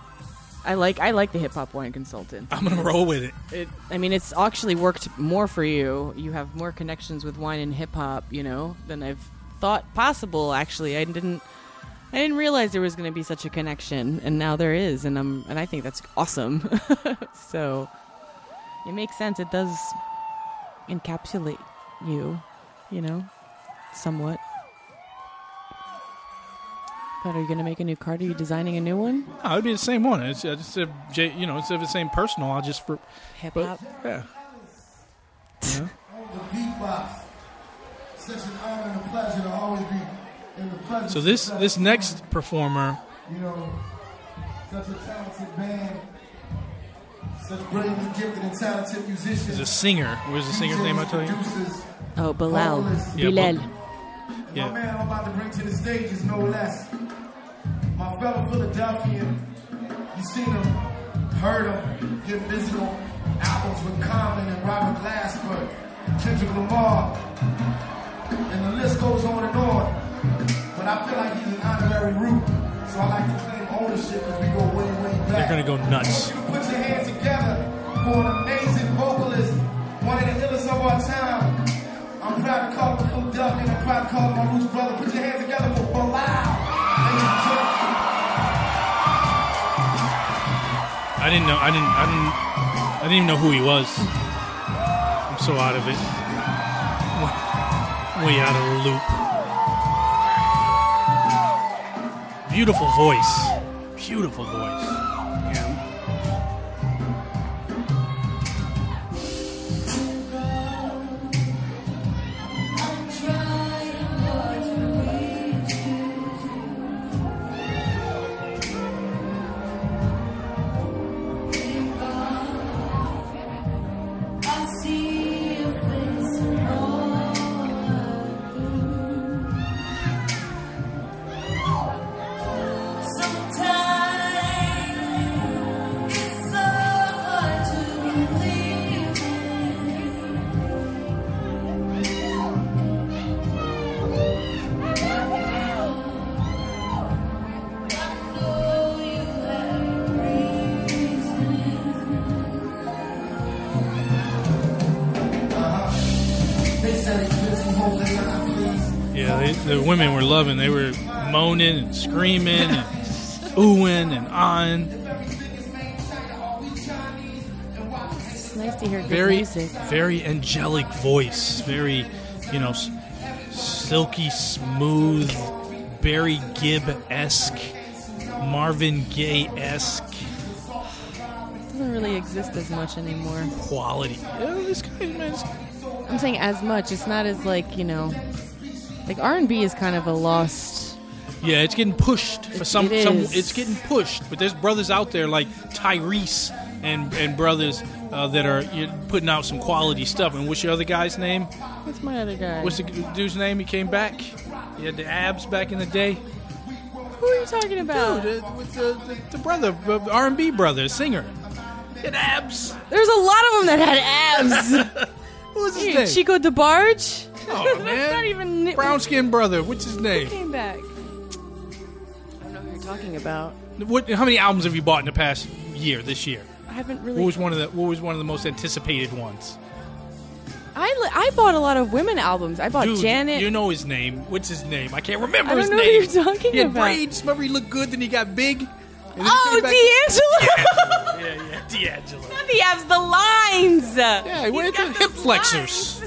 I like I like the hip hop wine consultant. I'm gonna roll with it. It, I mean, it's actually worked more for you. You have more connections with wine and hip hop, you know, than I've thought possible. Actually, I didn't. I didn't realize there was going to be such a connection, and now there is, and I'm and I think that's awesome. *laughs* so it makes sense. It does encapsulate you, you know, somewhat. But are you going to make a new card? Are you designing a new one? No, it'd be the same one. It's uh, just if you know, instead of the same personal, I'll just for Hip hop. Yeah. Yeah. The beatbox. Such an honor and a pleasure to always be in the presence. So this this next performer, you know, such a talented band, such brilliantly gifted and talented musicians. is a singer. What is the singer's name? I tell you. Oh, Bilal. vocalists. Yeah, Bilal. but- My Yeah. man I'm about to bring to the stage is no less. My fellow Philadelphian, you seen him, heard him, get busy on albums with Common and Robert Glasper, Kendrick Lamar, and the list goes on and on. But I feel like he's an honorary root, so I like to claim ownership because we go way, way back. They're gonna go nuts for an amazing vocalist, one of the illest of our time. I'm proud to call him from Duck, and I'm proud to call him my roots brother. Put your hands together for Bilal. I didn't know. I didn't. I didn't. I didn't even know who he was. I'm so out of it. Way out of the loop. Beautiful voice. Beautiful voice. Loving. They were moaning and screaming and oohing and on. It's nice to hear good Very, music. very angelic voice. Very, you know, s- silky smooth, Barry Gibb esque, Marvin Gaye esque doesn't really exist as much anymore. quality. Yeah, this guy, man, this- I'm saying as much. It's not as like you know, like R and B is kind of a lost. yeah, it's getting pushed for It- some. it some it's getting pushed, but there's brothers out there like Tyrese and and brothers uh, that are putting out some quality stuff. And what's your other guy's name? What's my other guy? What's the dude's name? He came back. He had the abs back in the day. Who are you talking about? Dude, uh, the, the, the brother, the R and B brother, singer. He had abs. There's a lot of them that had abs. *laughs* What was his name? Chico DeBarge. Oh *laughs* That's not even brown skinned brother. What's his Who name? came back. I don't know who you're talking about. What? How many albums have you bought in the past year? This year? I haven't really. What was one of the What was one of the most anticipated ones? I li- I bought a lot of women albums. I bought Dude, Janet. You know his name. What's his name? I can't remember I don't his know who name. you're talking he had about. braids. Remember, he looked good. Then he got big. And then he oh, came back- D'Angelo. Yeah, yeah, *laughs* D'Angelo. Not the abs, the lines. Yeah, he went to hip flexors.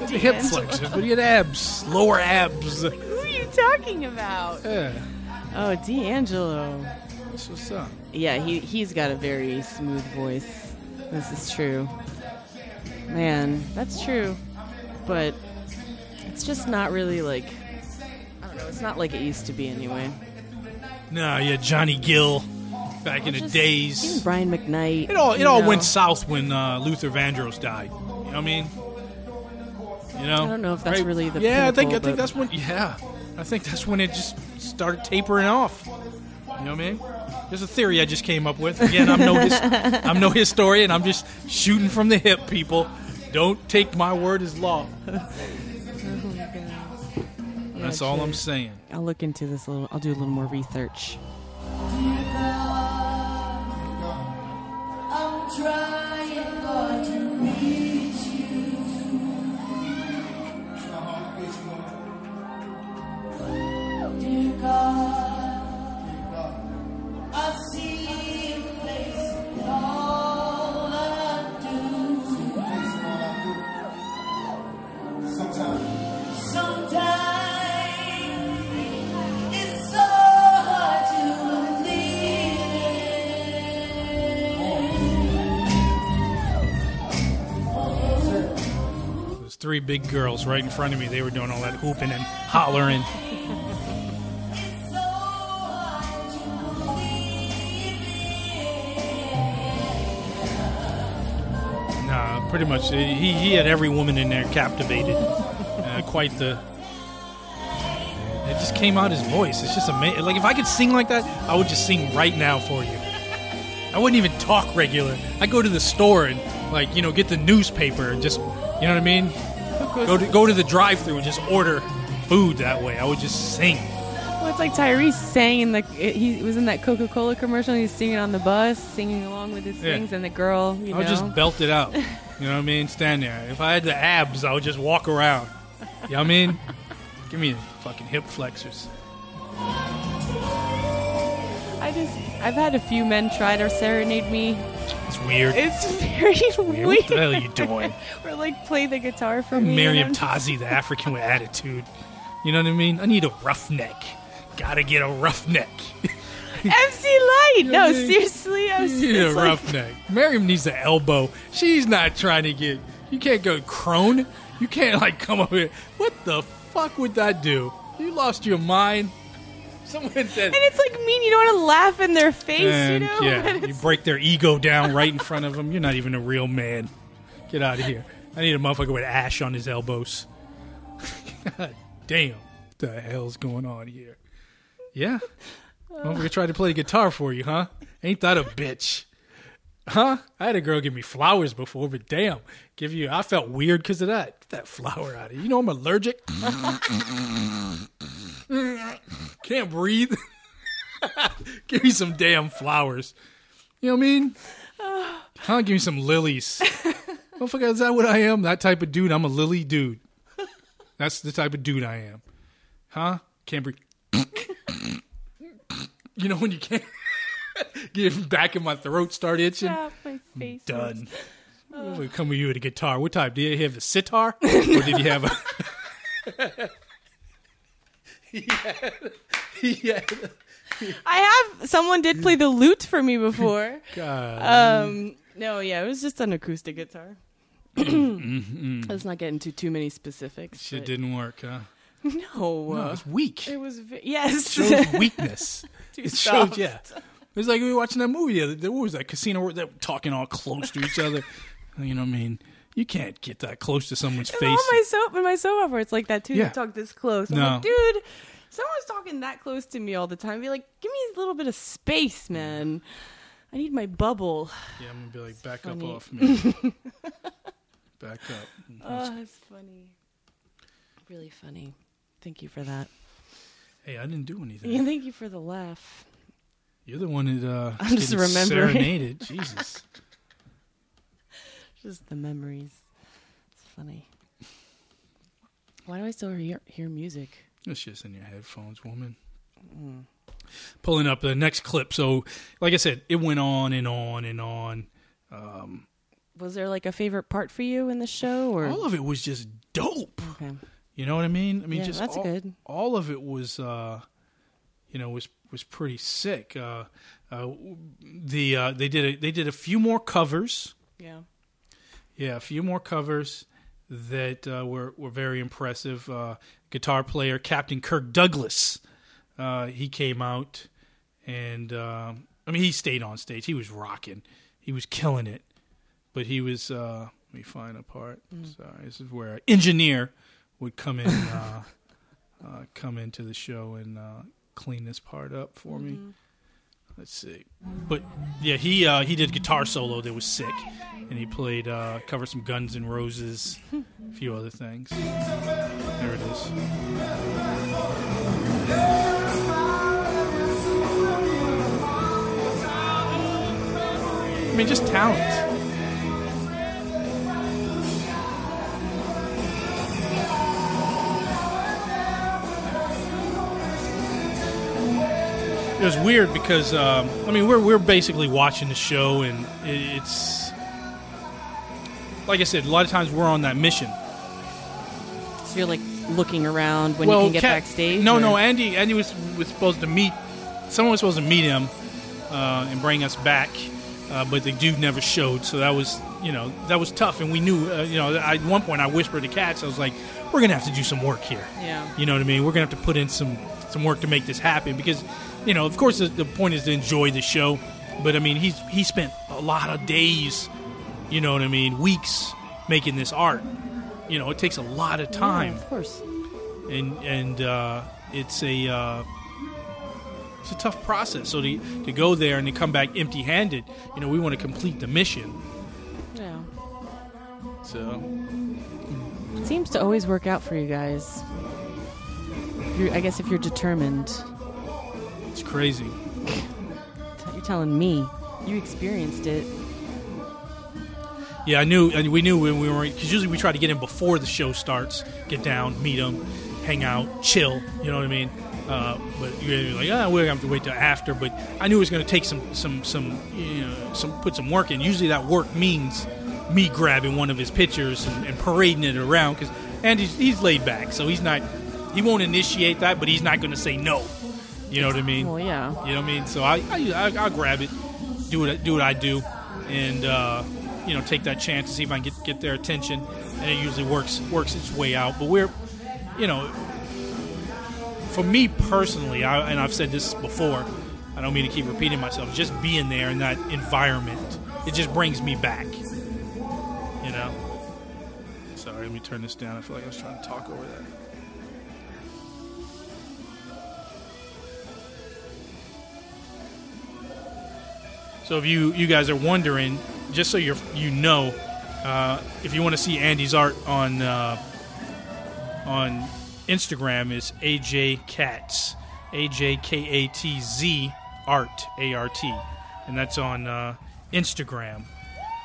The hip flexors, but he had abs, lower abs. Who are you talking about? Yeah, Oh, D'Angelo. that's what's up. Yeah, he he's got a very smooth voice. This is true. Man, that's true. But it's just not really like I don't know, it's not like it used to be anyway. No, yeah, Johnny Gill, back in the days. Brian McKnight. It all it all know. went south when uh, Luther Vandross died. You know what I mean? You know? I don't know if that's really the Yeah, I think I think that's when yeah. I think that's when it just started tapering off. You know what I mean? There's a theory I just came up with. Again, I'm no his, *laughs* I'm no historian. I'm just shooting from the hip, people. Don't take my word as law. *laughs* Oh, that's all I'm saying. I'll look into this a little. I'll do a little more research. Three big girls right in front of me. They were doing all that hooping and hollering. Nah, pretty much. He, he had every woman in there captivated. Uh, quite the. It just came out his voice. It's just amazing. Like if I could sing like that, I would just sing right now for you. I wouldn't even talk regular. I'd go to the store and like you know get the newspaper and just you know what I mean. Go to go to the drive-through and just order food that way. I would just sing. Well, it's like Tyrese sang in the. He was in that Coca Cola commercial. and He was singing on the bus, singing along with his Yeah. things, and the girl. You I would know, just belt it out. *laughs* You know what I mean? Stand there. If I had the abs, I would just walk around. You know what I mean? *laughs* Give me the fucking hip flexors. I just I've had a few men try to serenade me. It's weird. It's very weird. What the hell are you doing? *laughs* or like play the guitar for me. Meriem just- Tazi, the African with attitude. You know what I mean? I need a roughneck. Gotta get a roughneck. *laughs* MC Lyte. No, seriously, I was You need a it's like- roughneck. Meriem needs an elbow. She's not trying to get. You can't go crone. You can't like come up here. What the fuck would that do? You lost your mind. *laughs* Someone said. And it's like mean. You don't want to laugh in their face, *laughs* And, you know. yeah, you break their ego down right in front of them. You're not even a real man. Get out of here. I need a motherfucker with ash on his elbows. God *laughs* damn. What the hell's going on here? Yeah. Motherfucker tried to play guitar for you, huh? Ain't that a bitch? Huh? I had a girl give me flowers before, but damn, give you. I felt weird because of that. Get that flower out of here. You know I'm allergic. Can't breathe. *laughs* give me some damn flowers. You know what I mean? Huh? Give me some lilies. Motherfucker, is that what I am? That type of dude. I'm a lily dude. That's the type of dude I am. Huh? Can't breathe. you know when you can't *laughs* get back in my throat start itching? Ah, my face Done. We come with you with a guitar. What type? Did you have a sitar? or did you have a he *laughs* had I have someone did play the lute for me before. *laughs* God. Um, no, yeah, it was just an acoustic guitar. *clears throat* Let's not get into too many specifics. Shit but- didn't work, huh? No, No, uh, it's weak. It was ve- yes, It shows *laughs* weakness. It soft. yeah. It's like we were watching that movie. the other. What was that casino where they were talking all close to each other? You know what I mean? You can't get that close to someone's And face. all my soap in my soap opera, it's like that too. Yeah. They talk this close. I'm No. like, dude, someone's talking that close to me all the time. Be like, give me a little bit of space, man. I need my bubble. Yeah, I'm gonna be like, back funny. up off me. *laughs* back up. Oh, that's funny. Really funny. Thank you for that. Hey, I didn't do anything. Yeah, thank you for the laugh. You're the one that uh, I'm just remembering. serenaded. Jesus. *laughs* Just the memories. It's funny. Why do I still hear, hear music? It's just in your headphones, woman. Mm. Pulling up the next clip. So, like I said, it went on and on and on. Um, Was there like a favorite part for you in the show, or all of it was just dope. Okay. You know what I mean? I mean, Yeah, just that's all, good. all of it was, uh, you know, was was pretty sick. Uh, uh, the uh, they did a, they did a few more covers. Yeah. Yeah, a few more covers that uh, were were very impressive. Uh, guitar player Captain Kirk Douglas, uh, he came out, and um I mean he stayed on stage. He was rocking. He was killing it. But he was. Uh, let me find a part. Mm. Sorry, this is where an engineer would come in, uh, *laughs* uh, come into the show and uh, clean this part up for me. Let's see. But yeah, he uh, he did guitar solo that was sick, and he played uh, covered some Guns N' Roses, a few other things. There it is. I mean, just talent. It was weird because um, I mean we're we're basically watching the show and it's like I said a lot of times we're on that mission. So you're like looking around when well, you can get Cat- backstage. No, or- no, Andy Andy was was supposed to meet someone was supposed to meet him uh, and bring us back, uh, but the dude never showed. So that was you know that was tough, and we knew uh, you know I, at one point I whispered to Cats I was like we're gonna have to do some work here. Yeah. You know what I mean? We're gonna have to put in some some work to make this happen because you know of course the, the point is to enjoy the show, but I mean he's he spent a lot of days, you know what I mean, weeks making this art. You know it takes a lot of time Yeah, of course. and and uh, it's a uh, it's a tough process. So to to go there and to come back empty handed, you know, we want to complete the mission. Yeah. So It seems to always work out for you guys. You're, I guess if you're determined, it's crazy. *laughs* you're telling me you experienced it. Yeah, I knew, and we knew when we were because usually we try to get in before the show starts, get down, meet them, hang out, chill. You know what I mean? Uh, but you're like, ah, we're gonna have to wait till after. But I knew it was gonna take some, some, some, you know, some put some work in. Usually that work means me grabbing one of his pictures and, and parading it around because Andy's he's laid back, so he's not, he won't initiate that, but he's not gonna say no. You know what I mean? Well, yeah. You know what I mean? So I, I, I I'll grab it, do what I- do what I do, and uh, you know take that chance to see if I can get get their attention, and it usually works works its way out. But we're, you know, for me personally, I, and I've said this before, I don't mean to keep repeating myself. Just being there in that environment, it just brings me back. You know. Sorry, let me turn this down. I feel like I was trying to talk over that. So if you you guys are wondering, just so you're you know, uh, if you want to see Andy's art on uh, on Instagram is AJ Katz, A J K A T Z Art A R T, and that's on uh, Instagram.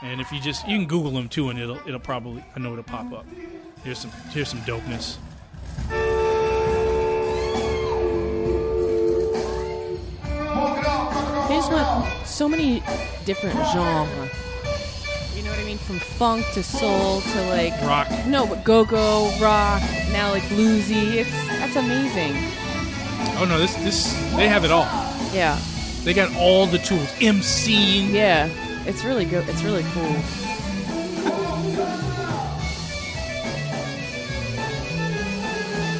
And if you just you can Google him too, and it'll it'll probably I know it'll pop up. Here's some here's some dopeness. So many different genres. You know what I mean? From funk to soul to like Rock. No, but go-go rock. Now like bluesy. It's that's amazing. Oh no, this this they have it all. Yeah, They got all the tools. MCing. yeah. It's really good. It's really cool.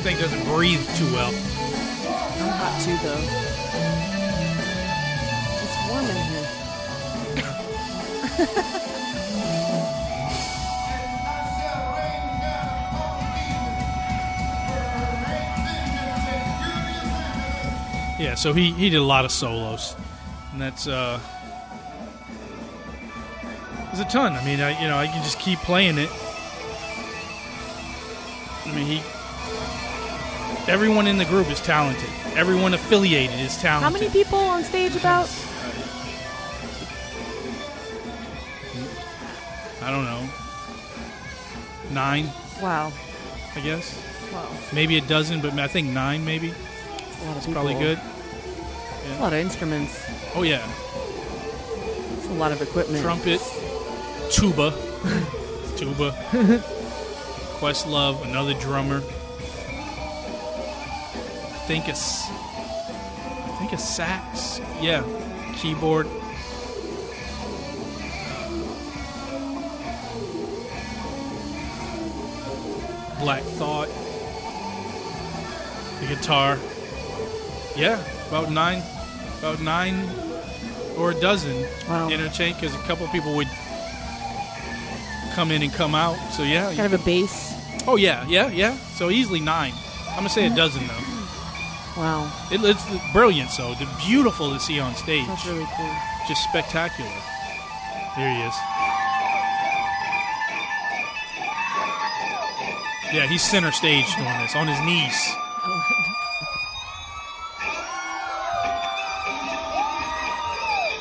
Thing doesn't breathe too well. I'm hot too though. Warm in here. *laughs* Yeah, so he, he did a lot of solos, and that's uh, there's a ton. I mean, I you know I can just keep playing it. I mean, he everyone in the group is talented. Everyone affiliated is talented. How many people on stage about? I don't know. Nine, Wow. I guess. Wow. Maybe a dozen, but I think nine, maybe. That's a lot of It's probably good. That's a lot of instruments. Oh yeah, It's a lot of equipment. trumpet, tuba, *laughs* tuba. Questlove, another drummer. I think a, I think a sax. Yeah, keyboard. Black Thought. The guitar. Yeah, about nine, about nine or a dozen Wow. interchange because a couple of people would come in and come out. So yeah, Kind of a bass. Oh yeah, yeah, yeah. So easily nine. I'm gonna say a mm. dozen though. Wow. It, it's brilliant. So the beautiful to see on stage. That's really cool. Just spectacular. Here he is. Yeah, he's center stage doing this on his knees.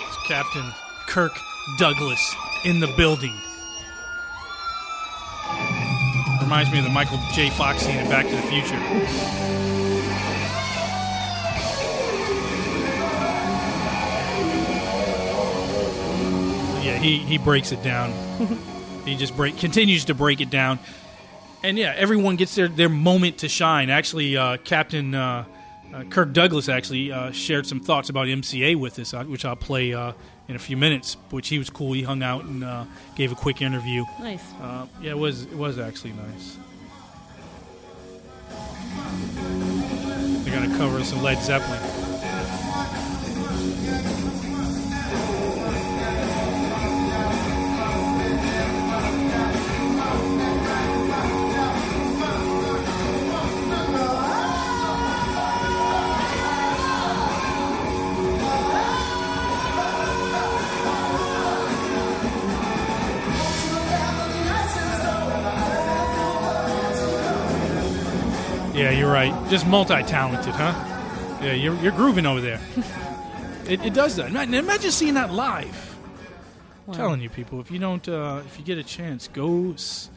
It's Captain Kirk Douglas in the building. Reminds me of the Michael J. Fox scene in Back to the Future. yeah, he, he breaks it down. *laughs* he just break continues to break it down, and yeah, everyone gets their, their moment to shine. Actually, uh, Captain uh, uh, Kirk Douglas actually uh, shared some thoughts about MCA with us, uh, which I'll play uh, in a few minutes. Which he was cool. He hung out and uh, gave a quick interview. Nice. Uh, yeah, it was it was actually nice. They're gonna cover some Led Zeppelin. Right. Just multi-talented, huh? Yeah, you're, you're grooving over there. *laughs* it, it does that. Imagine, seeing that live. Wow. telling you, people, if you don't, uh, if you get a chance, go s-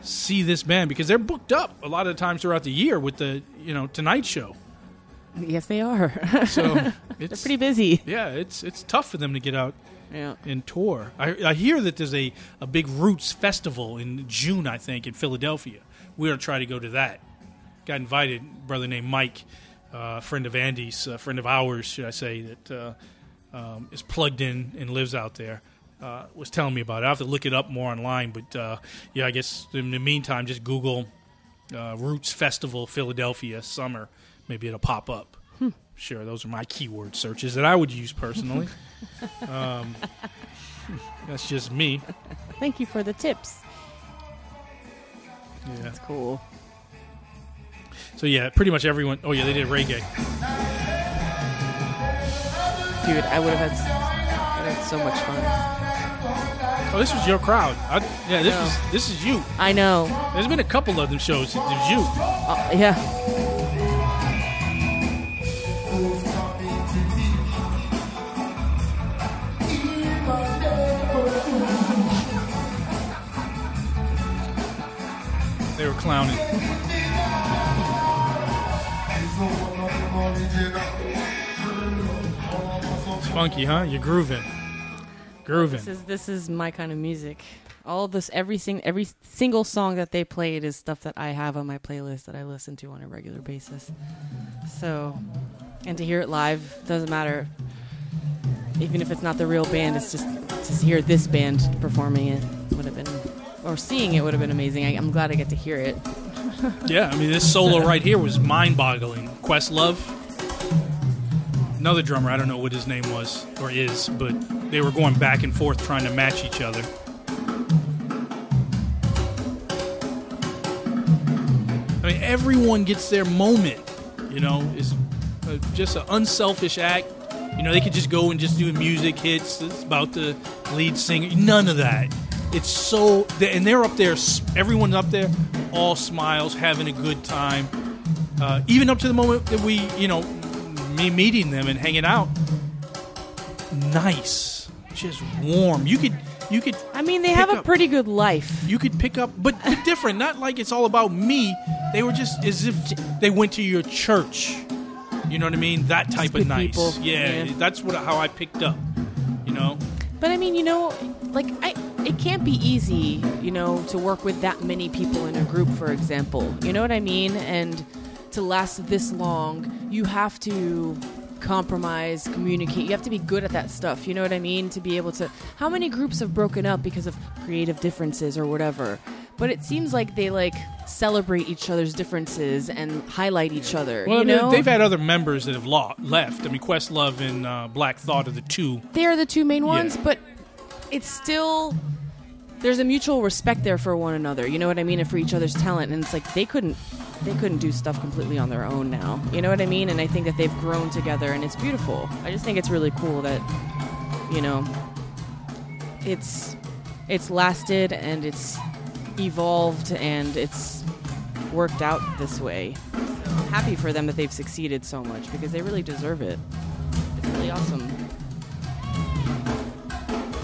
see this band because they're booked up a lot of times throughout the year with the you know Tonight Show. Yes, they are. So *laughs* They're pretty busy. Yeah, it's it's tough for them to get out Yeah. and tour. I, I hear that there's a, a big Roots festival in June, I think, in Philadelphia. We're gonna try to go to that. Got invited, brother named Mike, uh, friend of Andy's, a friend of ours, should I say, that uh, um, is plugged in and lives out there. Uh, was telling me about it. I have to look it up more online, but uh, yeah, I guess in the meantime, just Google uh, Roots Festival Philadelphia summer. Maybe it'll pop up. Sure, those are my keyword searches that I would use personally. *laughs* um, that's just me. Thank you for the tips. Yeah. That's cool. So yeah, pretty much everyone. Oh yeah, they did reggae. Dude, I would have had, s- I would have had so much fun. Oh, this was your crowd. I, yeah, this No. is this is you. I know. There's been a couple of them shows. It was you. Uh, yeah. They were clowning. Funky, huh? You're grooving, grooving. This is this is my kind of music. All this, every sing, every single song that they played is stuff that I have on my playlist that I listen to on a regular basis. So, and to hear it live doesn't matter. Even if it's not the real band, it's just to hear this band performing it would have been, or seeing it would have been amazing. I, I'm glad I get to hear it. *laughs* Yeah, I mean this solo right here was mind-boggling. Questlove, another drummer. I don't know what his name was or is, but they were going back and forth trying to match each other. I mean, everyone gets their moment. You know, is uh, just an unselfish act. You know, they could just go and just do music hits. It's about the lead singer. None of that. It's so, and they're up there. Everyone's up there, all smiles, having a good time. Uh, even up to the moment that we, you know, me meeting them and hanging out. Nice, just warm. You could, you could. I mean, they have a up- pretty good life. you could pick up, but, *laughs* different. Not like it's all about me. They were just as if they went to your church. You know what I mean? That type good of nice. Yeah, Yeah. that's what how I picked up. You know, But I mean, you know, like I, it can't be easy, you know, to work with that many people in a group, for example. You know what I mean? And to last this long, you have to compromise, communicate. You have to be good at that stuff. You know what I mean? To be able to. How many groups have broken up because of creative differences or whatever? But it seems like they like celebrate each other's differences and highlight each other. well, you know, they've had other members that have lo- left. I mean, Questlove and uh, Black Thought are the two. they are the two main ones, Yeah. but it's still there's a mutual respect there for one another. You know what I mean, and for each other's talent. And it's like they couldn't they couldn't do stuff completely on their own now. You know what I mean? And I think that they've grown together, and it's beautiful. I just think it's really cool that you know it's it's lasted and it's evolved and it's worked out this way. So happy for them that they've succeeded so much because they really deserve it. It's really awesome.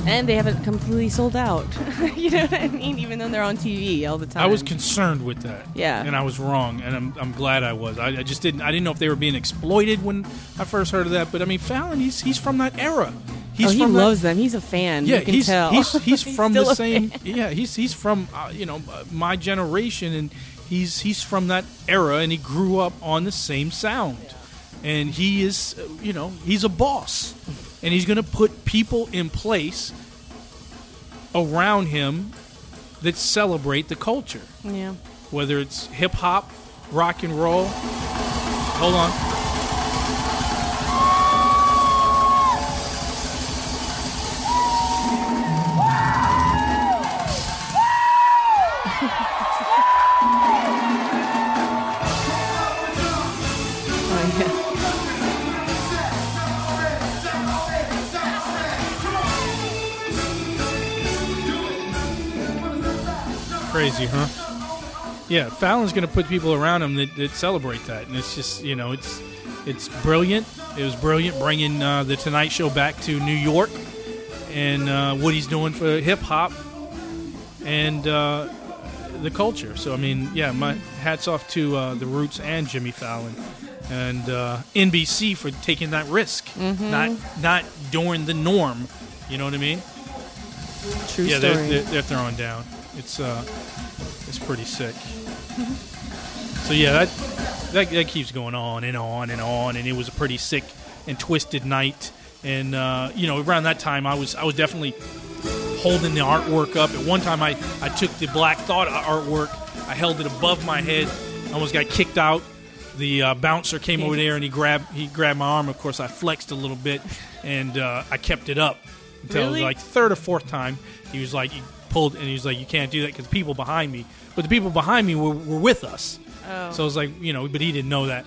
And they haven't completely sold out. *laughs* you know what I mean? Even though they're on TV all the time. I was concerned with that. Yeah. and I was wrong, and I'm, I'm glad I was. I, I just didn't. I didn't know if they were being exploited when I first heard of that. But I mean, Fallon, he's he's from that era. He's oh, he from that- loves them. He's a fan. Yeah, you can he's, tell. he's *laughs* he's from the same. fan. Yeah, he's he's from uh, you know uh, my generation, and he's he's from that era, and he grew up on the same sound, and he is uh, you know he's a boss, and he's going to put people in place around him that celebrate the culture, Yeah. whether it's hip hop, rock and roll. Hold on. Crazy, huh? Yeah, Fallon's going to put people around him that, that celebrate that, and it's just you know it's it's brilliant. It was brilliant bringing uh, the Tonight Show back to New York, and uh, what he's doing for hip hop, and uh, the culture. So I mean, yeah, my hats off to uh, the Roots and Jimmy Fallon and uh, NBC for taking that risk, Mhm. not not doing the norm. You know what I mean? True yeah, story. They're, they're, they're throwing down. It's uh, it's pretty sick. So yeah, that, that that keeps going on and on and on, and it was a pretty sick and twisted night. And uh, you know, around that time, I was I was definitely holding the artwork up. At one time, I I took the Black Thought artwork, I held it above my head, I almost got kicked out. The uh, bouncer came over there and he grabbed he grabbed my arm. Of course, I flexed a little bit, and uh, I kept it up until Really? like third or fourth time. He was like pulled and he was like, "You can't do that because people behind me." But the people behind me were, were with us. Oh. So I was like, you know, but he didn't know that.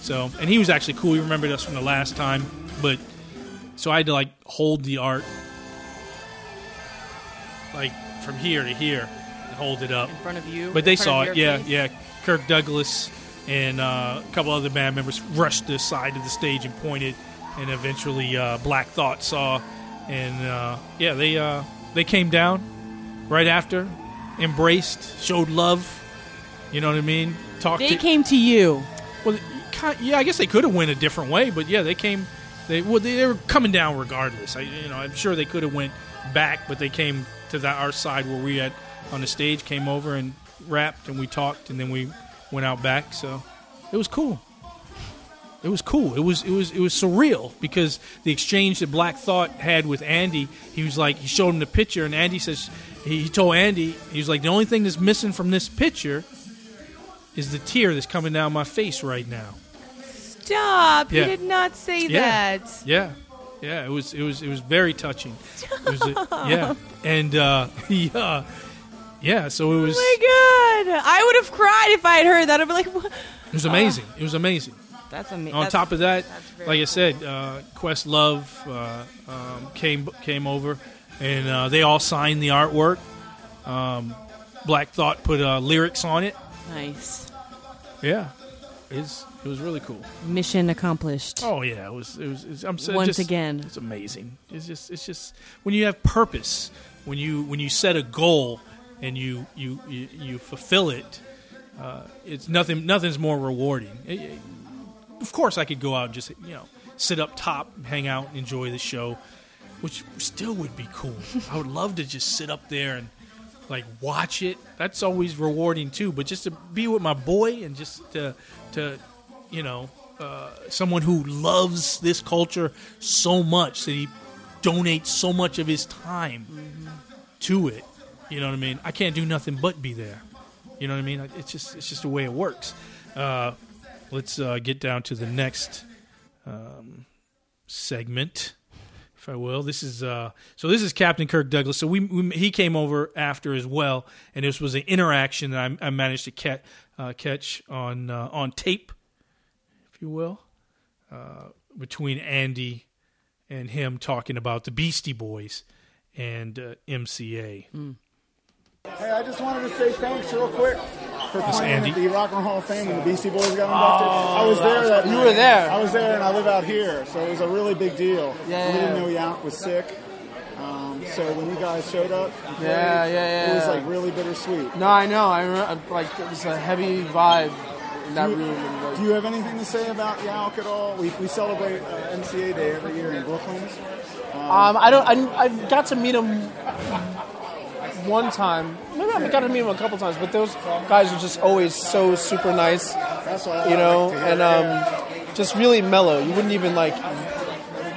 So, and he was actually cool. He remembered us from the last time. But so I had to like hold the art, like from here to here, and hold it up In front of you? But they saw it. Yeah, face? yeah. Kirk Douglas and uh, a couple other band members rushed the side of the stage and pointed, and eventually uh, Black Thought saw, and uh, yeah, they uh, they came down right after, embraced, showed love. You know what I mean? Talked. They to, came to you. well, yeah, I guess they could have went a different way, but yeah, they came. They well, they, they were coming down regardless. I, you know, I'm sure they could have went back, but they came to that our side where we had on the stage, came over and rapped, and we talked, and then we went out back. So it was cool. It was cool. It was it was it was surreal because the exchange that Black Thought had with Andy, he was like he showed him the picture, and Andy says he, he told Andy he was like the only thing that's missing from this picture is the tear that's coming down my face right now. Stop! Yeah. You did not say Yeah. that. Yeah, yeah. It was it was it was very touching. It was a, yeah, and uh, *laughs* yeah, yeah. So it was Oh my god! I would have cried if I had heard that. I'd be like, what? it was amazing. It was amazing. That's amazing. On top of that, like I said, uh, Questlove uh, um, came came over, and uh, they all signed the artwork. Um, Black Thought put uh, lyrics on it. nice Yeah, it's it was really cool. mission accomplished. Oh yeah, it was. It was. It's, I'm so- Once just- again. it's amazing. It's just. It's just when you have purpose, when you when you set a goal and you you you, you fulfill it. Uh, it's nothing. Nothing's more rewarding. It- it- of course, I could go out and just you know sit up top, hang out, and enjoy the show, which still would be cool. *laughs* I would love to just sit up there and like watch it. That's always rewarding too. But just to be with my boy and just to to you know uh, someone who loves this culture so much that he donates so much of his time to it. You know what I mean? I can't do nothing but be there. You know what I mean? It's just it's just the way it works. Uh, let's uh, get down to the next um, segment, if I will. This is uh, so this is Captain Kirk Douglas. So we, we he came over after as well, and this was an interaction that I, I managed to ca- uh, catch on uh, on tape, if you will, uh, between Andy and him talking about the Beastie Boys and uh, MCA. Hey, I just wanted to say thanks real quick for That's playing Andy. at the Rock and Roll Hall of Fame when the Beastie Boys got inducted. Oh, I was there. that That was night. You were there. I was there, and I live out here, so it was a really big deal. Yeah, we didn't know Yauch was sick. Um, so when you guys showed up, and played, Yeah, yeah, yeah. it was like really bittersweet. No, I know. I remember, like it was a heavy vibe in that do you, room. And, like, do you have anything to say about Yauch at all? We, we celebrate uh, MCA Day every year in Brooklyn. Um, I don't. I, I got to meet him one time. Maybe I've got to meet him a couple times. But those guys are just always so super nice. That's what I you know, like to hear, and um, just really mellow. You wouldn't even like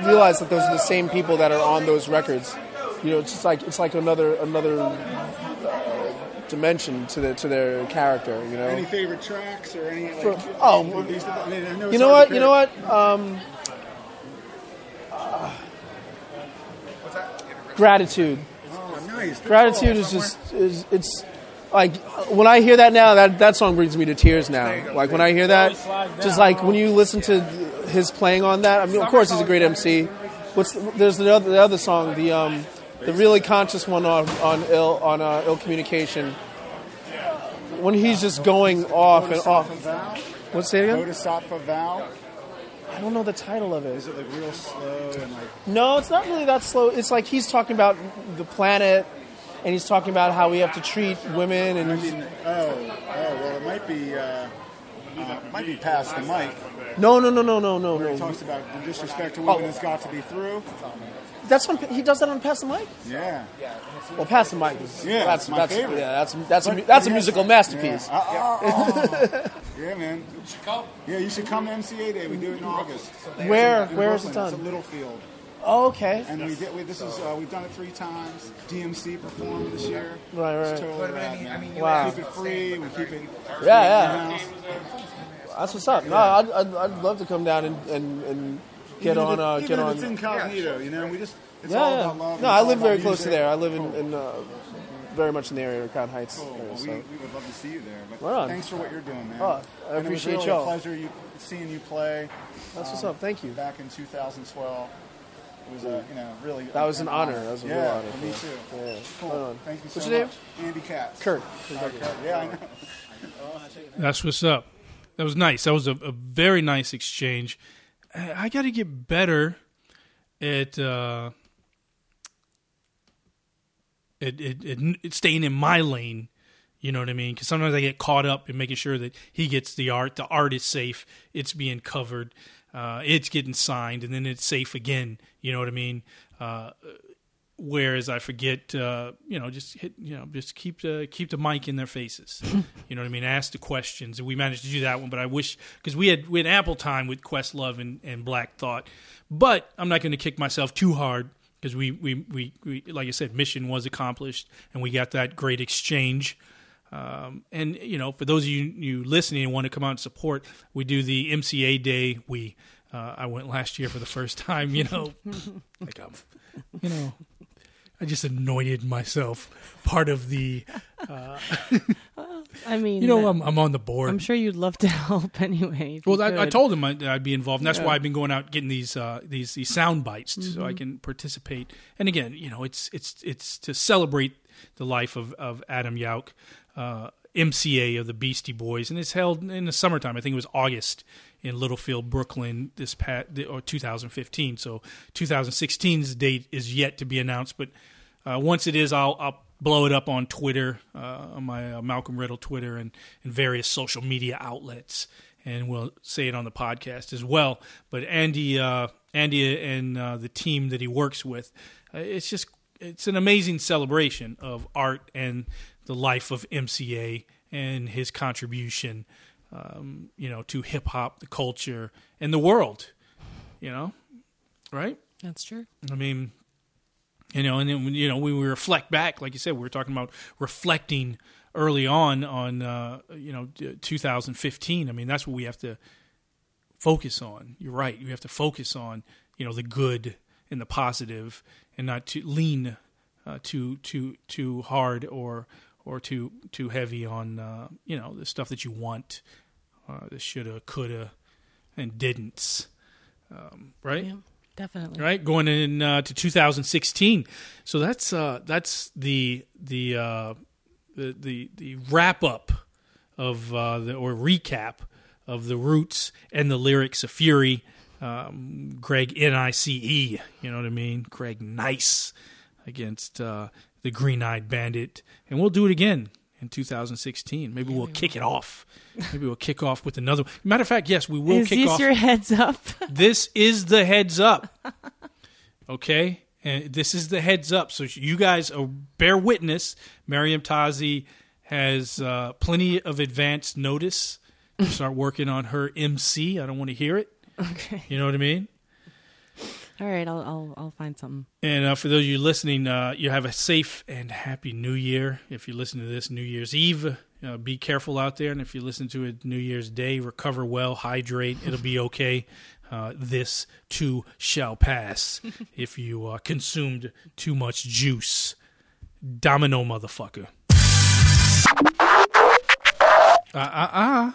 realize that those are the same people that are on those records. You know, it's just like it's like another another uh, dimension to their to their character. You know. Any favorite tracks or any? Like, For- oh, I mean, I know You know what? You know what? Um, uh, gratitude. Nice. Gratitude is just is it's like when I hear that now that that song brings me to tears now. Like when I hear that, just like when you listen to his playing on that. I mean, of course he's a great MC. What's the, there's the other, the other song, the um the really conscious one on on ill on uh, ill communication. When he's just going off and off. What's that again? Bodhisattva Vow. I don't know the title of it. Is it like real slow and like? No, it's not really that slow. It's like he's talking about the planet and he's talking about how we have to treat women and. he's- Oh, oh, well, it might be, uh, uh, might be Pass the Mic. no, no, no, no, no, no, Where he no. talks about the disrespect to Oh. women has got to be through. That's on. He does that on Pass the Mic. Yeah. Well, Pass the Mic is Yeah, that's my that's favorite. yeah that's that's a, But- that's a musical masterpiece. Yeah, Uh, uh, *laughs* yeah man. Yeah, you should come to MCA Day. We do it in August. Where- In where is it done? It's at Littlefield. Oh, okay. And we did. We, this is uh, we've done it three times. DMC performed this year. Right, right. It's totally rad, man. Wow. Keep it free. We keep it. Yeah, yeah. That's what's up. No, I'd, I'd, I'd love to come down and and, and get Even if on it- uh, even get if on. It's incognito, you know. We just. It's yeah, all yeah. about love. No, I live very about close to there. I live in, in uh, very much in the area of Crown Heights. Cool. area, Well, so. we, we would love to see you there. But Right on. thanks for what you're doing, man. Oh, I And it was appreciate really y'all. a pleasure you, seeing you play. That's what's um, up. Thank you. Back in 2012. It was a, you know, really. That was an honor. That was a yeah, real honor. for me too. Yeah. Cool. Right on. Thank you so What's your name? much. Andy Katz. Kurt. Oh, Kurt. Yeah, I know. That's what's up. That was nice. That was a, a very nice exchange. I, I got to get better at, uh, at, at, at at staying in my lane. You know what I mean? Because sometimes I get caught up in making sure that he gets the art. The art is safe. It's being covered. Uh, it's getting signed, and then it's safe again. You know what I mean? Uh, whereas I forget, uh, you know, just hit, you know, just keep the keep the mic in their faces. *laughs* you know what I mean? Ask the questions, and we managed to do that one. But I wish because we had we had ample time with Questlove and, and Black Thought, but I'm not going to kick myself too hard because we, we we we like I said, mission was accomplished, and we got that great exchange. Um, and you know, for those of you you listening and want to come out and support, we do the MCA Day. We uh, I went last year for the first *laughs* time. You know, *laughs* like I'm, you know, I just anointed myself part of the. Uh, *laughs* I mean, you know, I'm I'm on the board. I'm sure you'd love to *laughs* help anyway. Well, I, I told him I'd, I'd be involved, and that's Yeah. why I've been going out getting these uh, these these sound bites so I Mhm. can participate. And again, you know, it's it's it's to celebrate the life of of Adam Yauch, uh, MCA of the Beastie Boys, and it's held in the summertime. I think it was August in Littlefield, Brooklyn, this pat or 2015. So 2016's date is yet to be announced, but uh, once it is, I'll, I'll blow it up on Twitter, uh, on my uh, Malcolm Riddle Twitter, and, and various social media outlets, and we'll say it on the podcast as well. But Andy, uh, Andy, and uh, the team that he works with, uh, it's just it's an amazing celebration of art and the life of MCA and his contribution, um, you know, to hip hop, the culture, and the world. You know, right? That's true. I mean, you know, and then you know when we reflect back, like you said, we were talking about reflecting early on on uh, you know 2015. I mean, that's what we have to focus on. You're right. You have to focus on you know the good and the positive, and not to lean uh, too too too hard or or too too heavy on uh, you know the stuff that you want, uh, shoulda, coulda, and didn't. Um, right? Yeah, definitely. Right, going in uh, to 2016. So that's uh, that's the the uh, the the, the wrap up of uh, the or recap of the roots and the lyrics of Fury. Um, Greg N I C E, you know what I mean? Greg Nice against uh, the Green Eyed Bandit, and we'll do it again in 2016. Maybe we'll kick it off. Maybe we'll kick off with another. Matter of fact, yes, we will Is kick this off. your heads up? *laughs* this is the heads up. Okay? And this is the heads up. So you guys are bear witness. Meriem Tazi has uh, plenty of advance notice to start working on her MC. I don't want to hear it. Okay. You know what I mean? All right, I'll I'll I'll find something. And uh, for those of you listening, uh, you have a safe and happy New Year. If you listen to this New Year's Eve, uh, be careful out there. And if you listen to it New Year's Day, recover well, hydrate. It'll be okay. Uh, this too shall pass *laughs* if you uh, consumed too much juice. Domino motherfucker. Uh uh uh.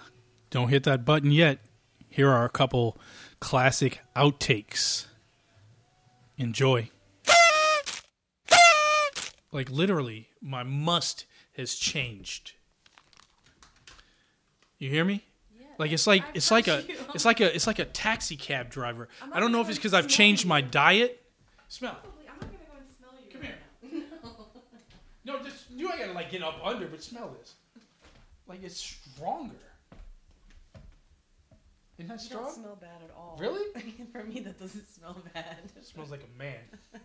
Don't hit that button yet. Here are a couple classic outtakes. Enjoy. Like literally, my must has changed. You hear me? Like it's like it's like a it's like a it's like a taxi cab driver. I don't know if it's because I've changed my diet. Smell. I'm not gonna go and smell you. Come here. No, *laughs* no, just You ain't gotta like get up under, but smell this. Like it's stronger. Isn't that It strong? don't smell bad at all. Really? *laughs* For me, that doesn't smell bad. It smells like a man. *laughs*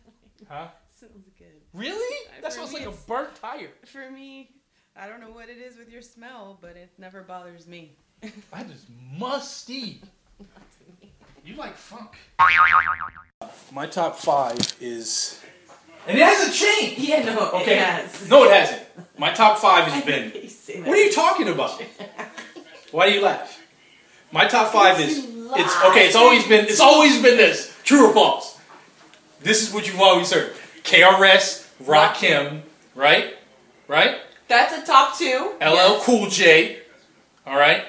Huh? smells good. Really? Uh, that For smells me, like a burnt tire. For me, I don't know what it is with your smell, but it never bothers me. *laughs* That is musty. You like funk. My top five is. And it hasn't changed. Yeah, no, Okay. it has. No, it hasn't. My top five has been. What are you talking about? Why do you laugh? My top five is. It's okay. It's always been. It's always been this. True or false? This is what you've always heard. KRS, Rakim, right? Right? That's a top two. LL Cool J, all right.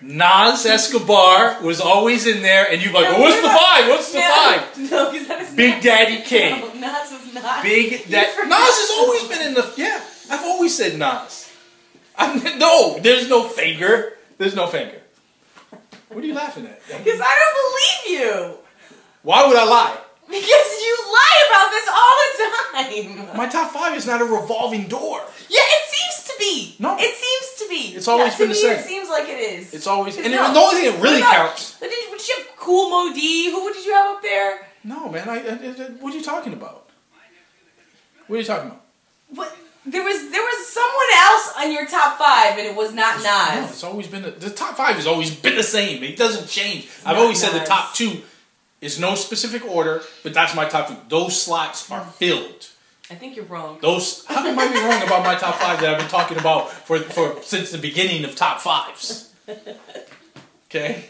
Nas Escobar was always in there, and you're like, well, what's the five? What's the No, five? *laughs* No, because that is Big Daddy Kane. *laughs* No, Nas was not. Big Daddy. Nas has always been in the. Yeah, I've always said Nas. I'm, *laughs* no, there's no finger. There's no finger. What are you laughing at? *laughs* Because I don't believe you. Why would I lie? Because you lie about this all the time. My top five is not a revolving door. Yeah, it seems to be. No. It seems to be. It's always yeah, been the me, same. It seems like it is. It's always. And not. the only thing that really about- counts. Did, did you have Kool Moe Dee? Who did you have up there? No, man. I, I, I- what are you talking about? What are you talking about? What? There was there was someone else on your top five, and it was not No, Nas. it's always been the, the top five has always been the same. It doesn't change. I've not always said the top two is no specific order, but that's my top two. Those slots are mm. filled. I think you're wrong. Those how am I be wrong about my top five that I've been talking about for, for since the beginning of top fives? *laughs* Okay,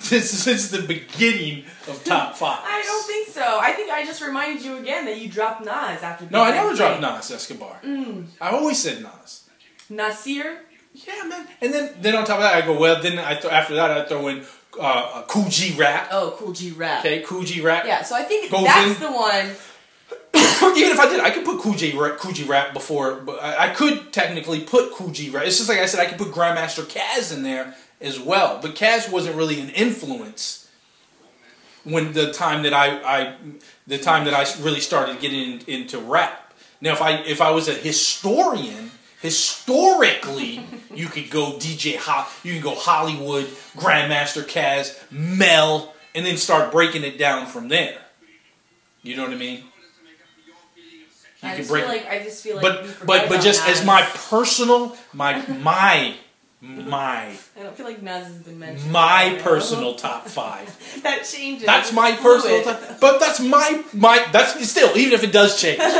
*laughs* since since the beginning of *laughs* top five. I don't think so. I think I just reminded you again that you dropped Nas after. No, I never dropped Nas Escobar. Mm. I always said Nas. Nasir. Yeah, man. And then then on top of that, I go well. Then I th- after that, I throw in uh, uh, Kool G Rap. Oh, Kool G Rap. Okay, Kool G Rap. Yeah, so I think Goes that's in. the one. *coughs* Even if I did, I could put Cool J Rap, Kool G Rap before. But I, I could technically put Kool G Rap. It's just like I said, I could put Grandmaster Caz in there as well. But Caz wasn't really an influence when the time that I, I the time that I really started getting in, into rap. Now, if I if I was a historian, historically, you could go DJ Ho- you can go Hollywood, Grandmaster Caz, Mel, and then start breaking it down from there. You know what I mean? You I can break- feel like I just feel like but but but just as my personal my my my I don't feel like Nas has been mentioned. my personal top five. *laughs* that changes. That's my personal fluid. top. But that's my my that's still even if it does change. *laughs*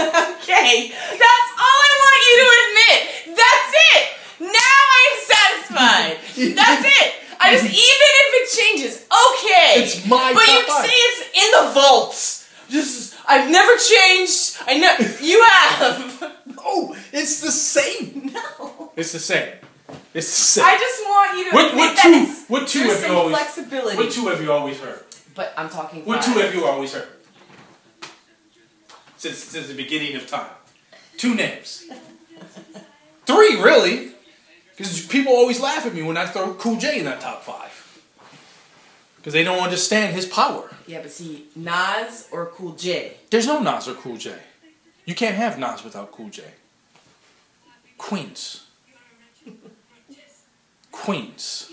Okay, that's all I want you to admit. That's it. Now I'm satisfied. *laughs* That's it. I just even if it changes, okay. It's my But you five. say it's in the vaults. Just I've never changed. I know you have. No, it's the same. No. It's the same. It's the same. I just want you to what what that two what two have you always flexibility. what two have you always heard? But I'm talking. What five. two have you always heard? Since since the beginning of time. Two names. *laughs* Three really. Because people always laugh at me when I throw Cool J in that top five. Because they don't understand his power. Yeah, but see, Nas or Cool J. There's no Nas or Cool J. You can't have Nas without Cool J. Queens. Queens.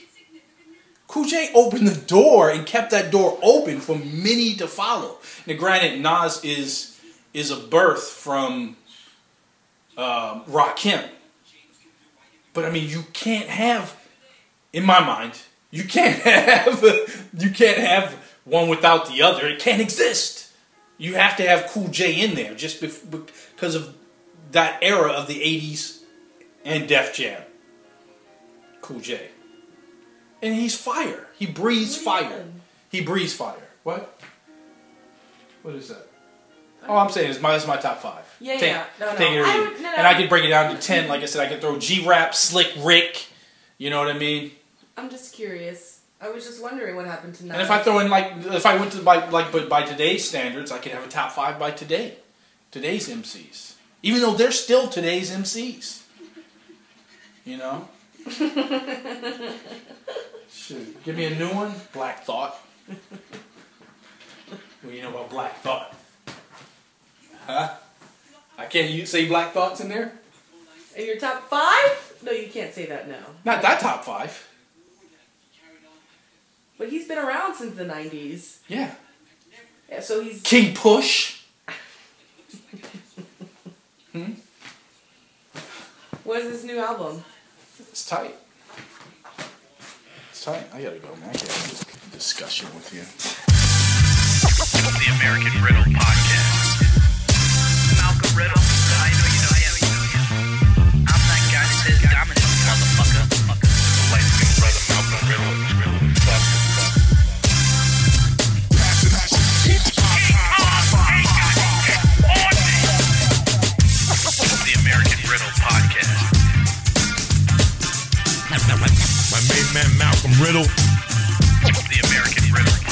Cool J opened the door and kept that door open for many to follow. Now, granted, Nas is is a birth from um, Rakim, but I mean, you can't have, in my mind, you can't *laughs* have you can't have one without the other. It can't exist. You have to have Cool J in there just because of that era of the '80s and Def Jam. Cool J. And he's fire. He breathes fire. He breathes fire. What? What is that? Oh, I'm saying it's my, it's my top five. Yeah, Take- yeah. No, no. take it or I would- no, And. I could break it down to 10. Like I said, I could throw G Rap, Slick Rick. You know what I mean? I'm just curious. I was just wondering what happened to Nas. And if I throw in like, if I went to by like, but by today's standards, I could have a top five by today, today's MCs. Even though they're still today's MCs. You know. Shoot, give me a new one. Black Thought. What do you know about Black Thought? Huh? I can't you say Black Thoughts in there? In your top five? No, you can't say that now. Not that top five. But he's been around since the '90s. Yeah. Yeah, so he's King Push. *laughs* hmm? What's his new album? It's tight. It's tight. I gotta go, man. I can't have this discussion with you. The American Riddle Podcast. Malcolm Riddle. I know you know man Malcolm Riddle. The American Riddle.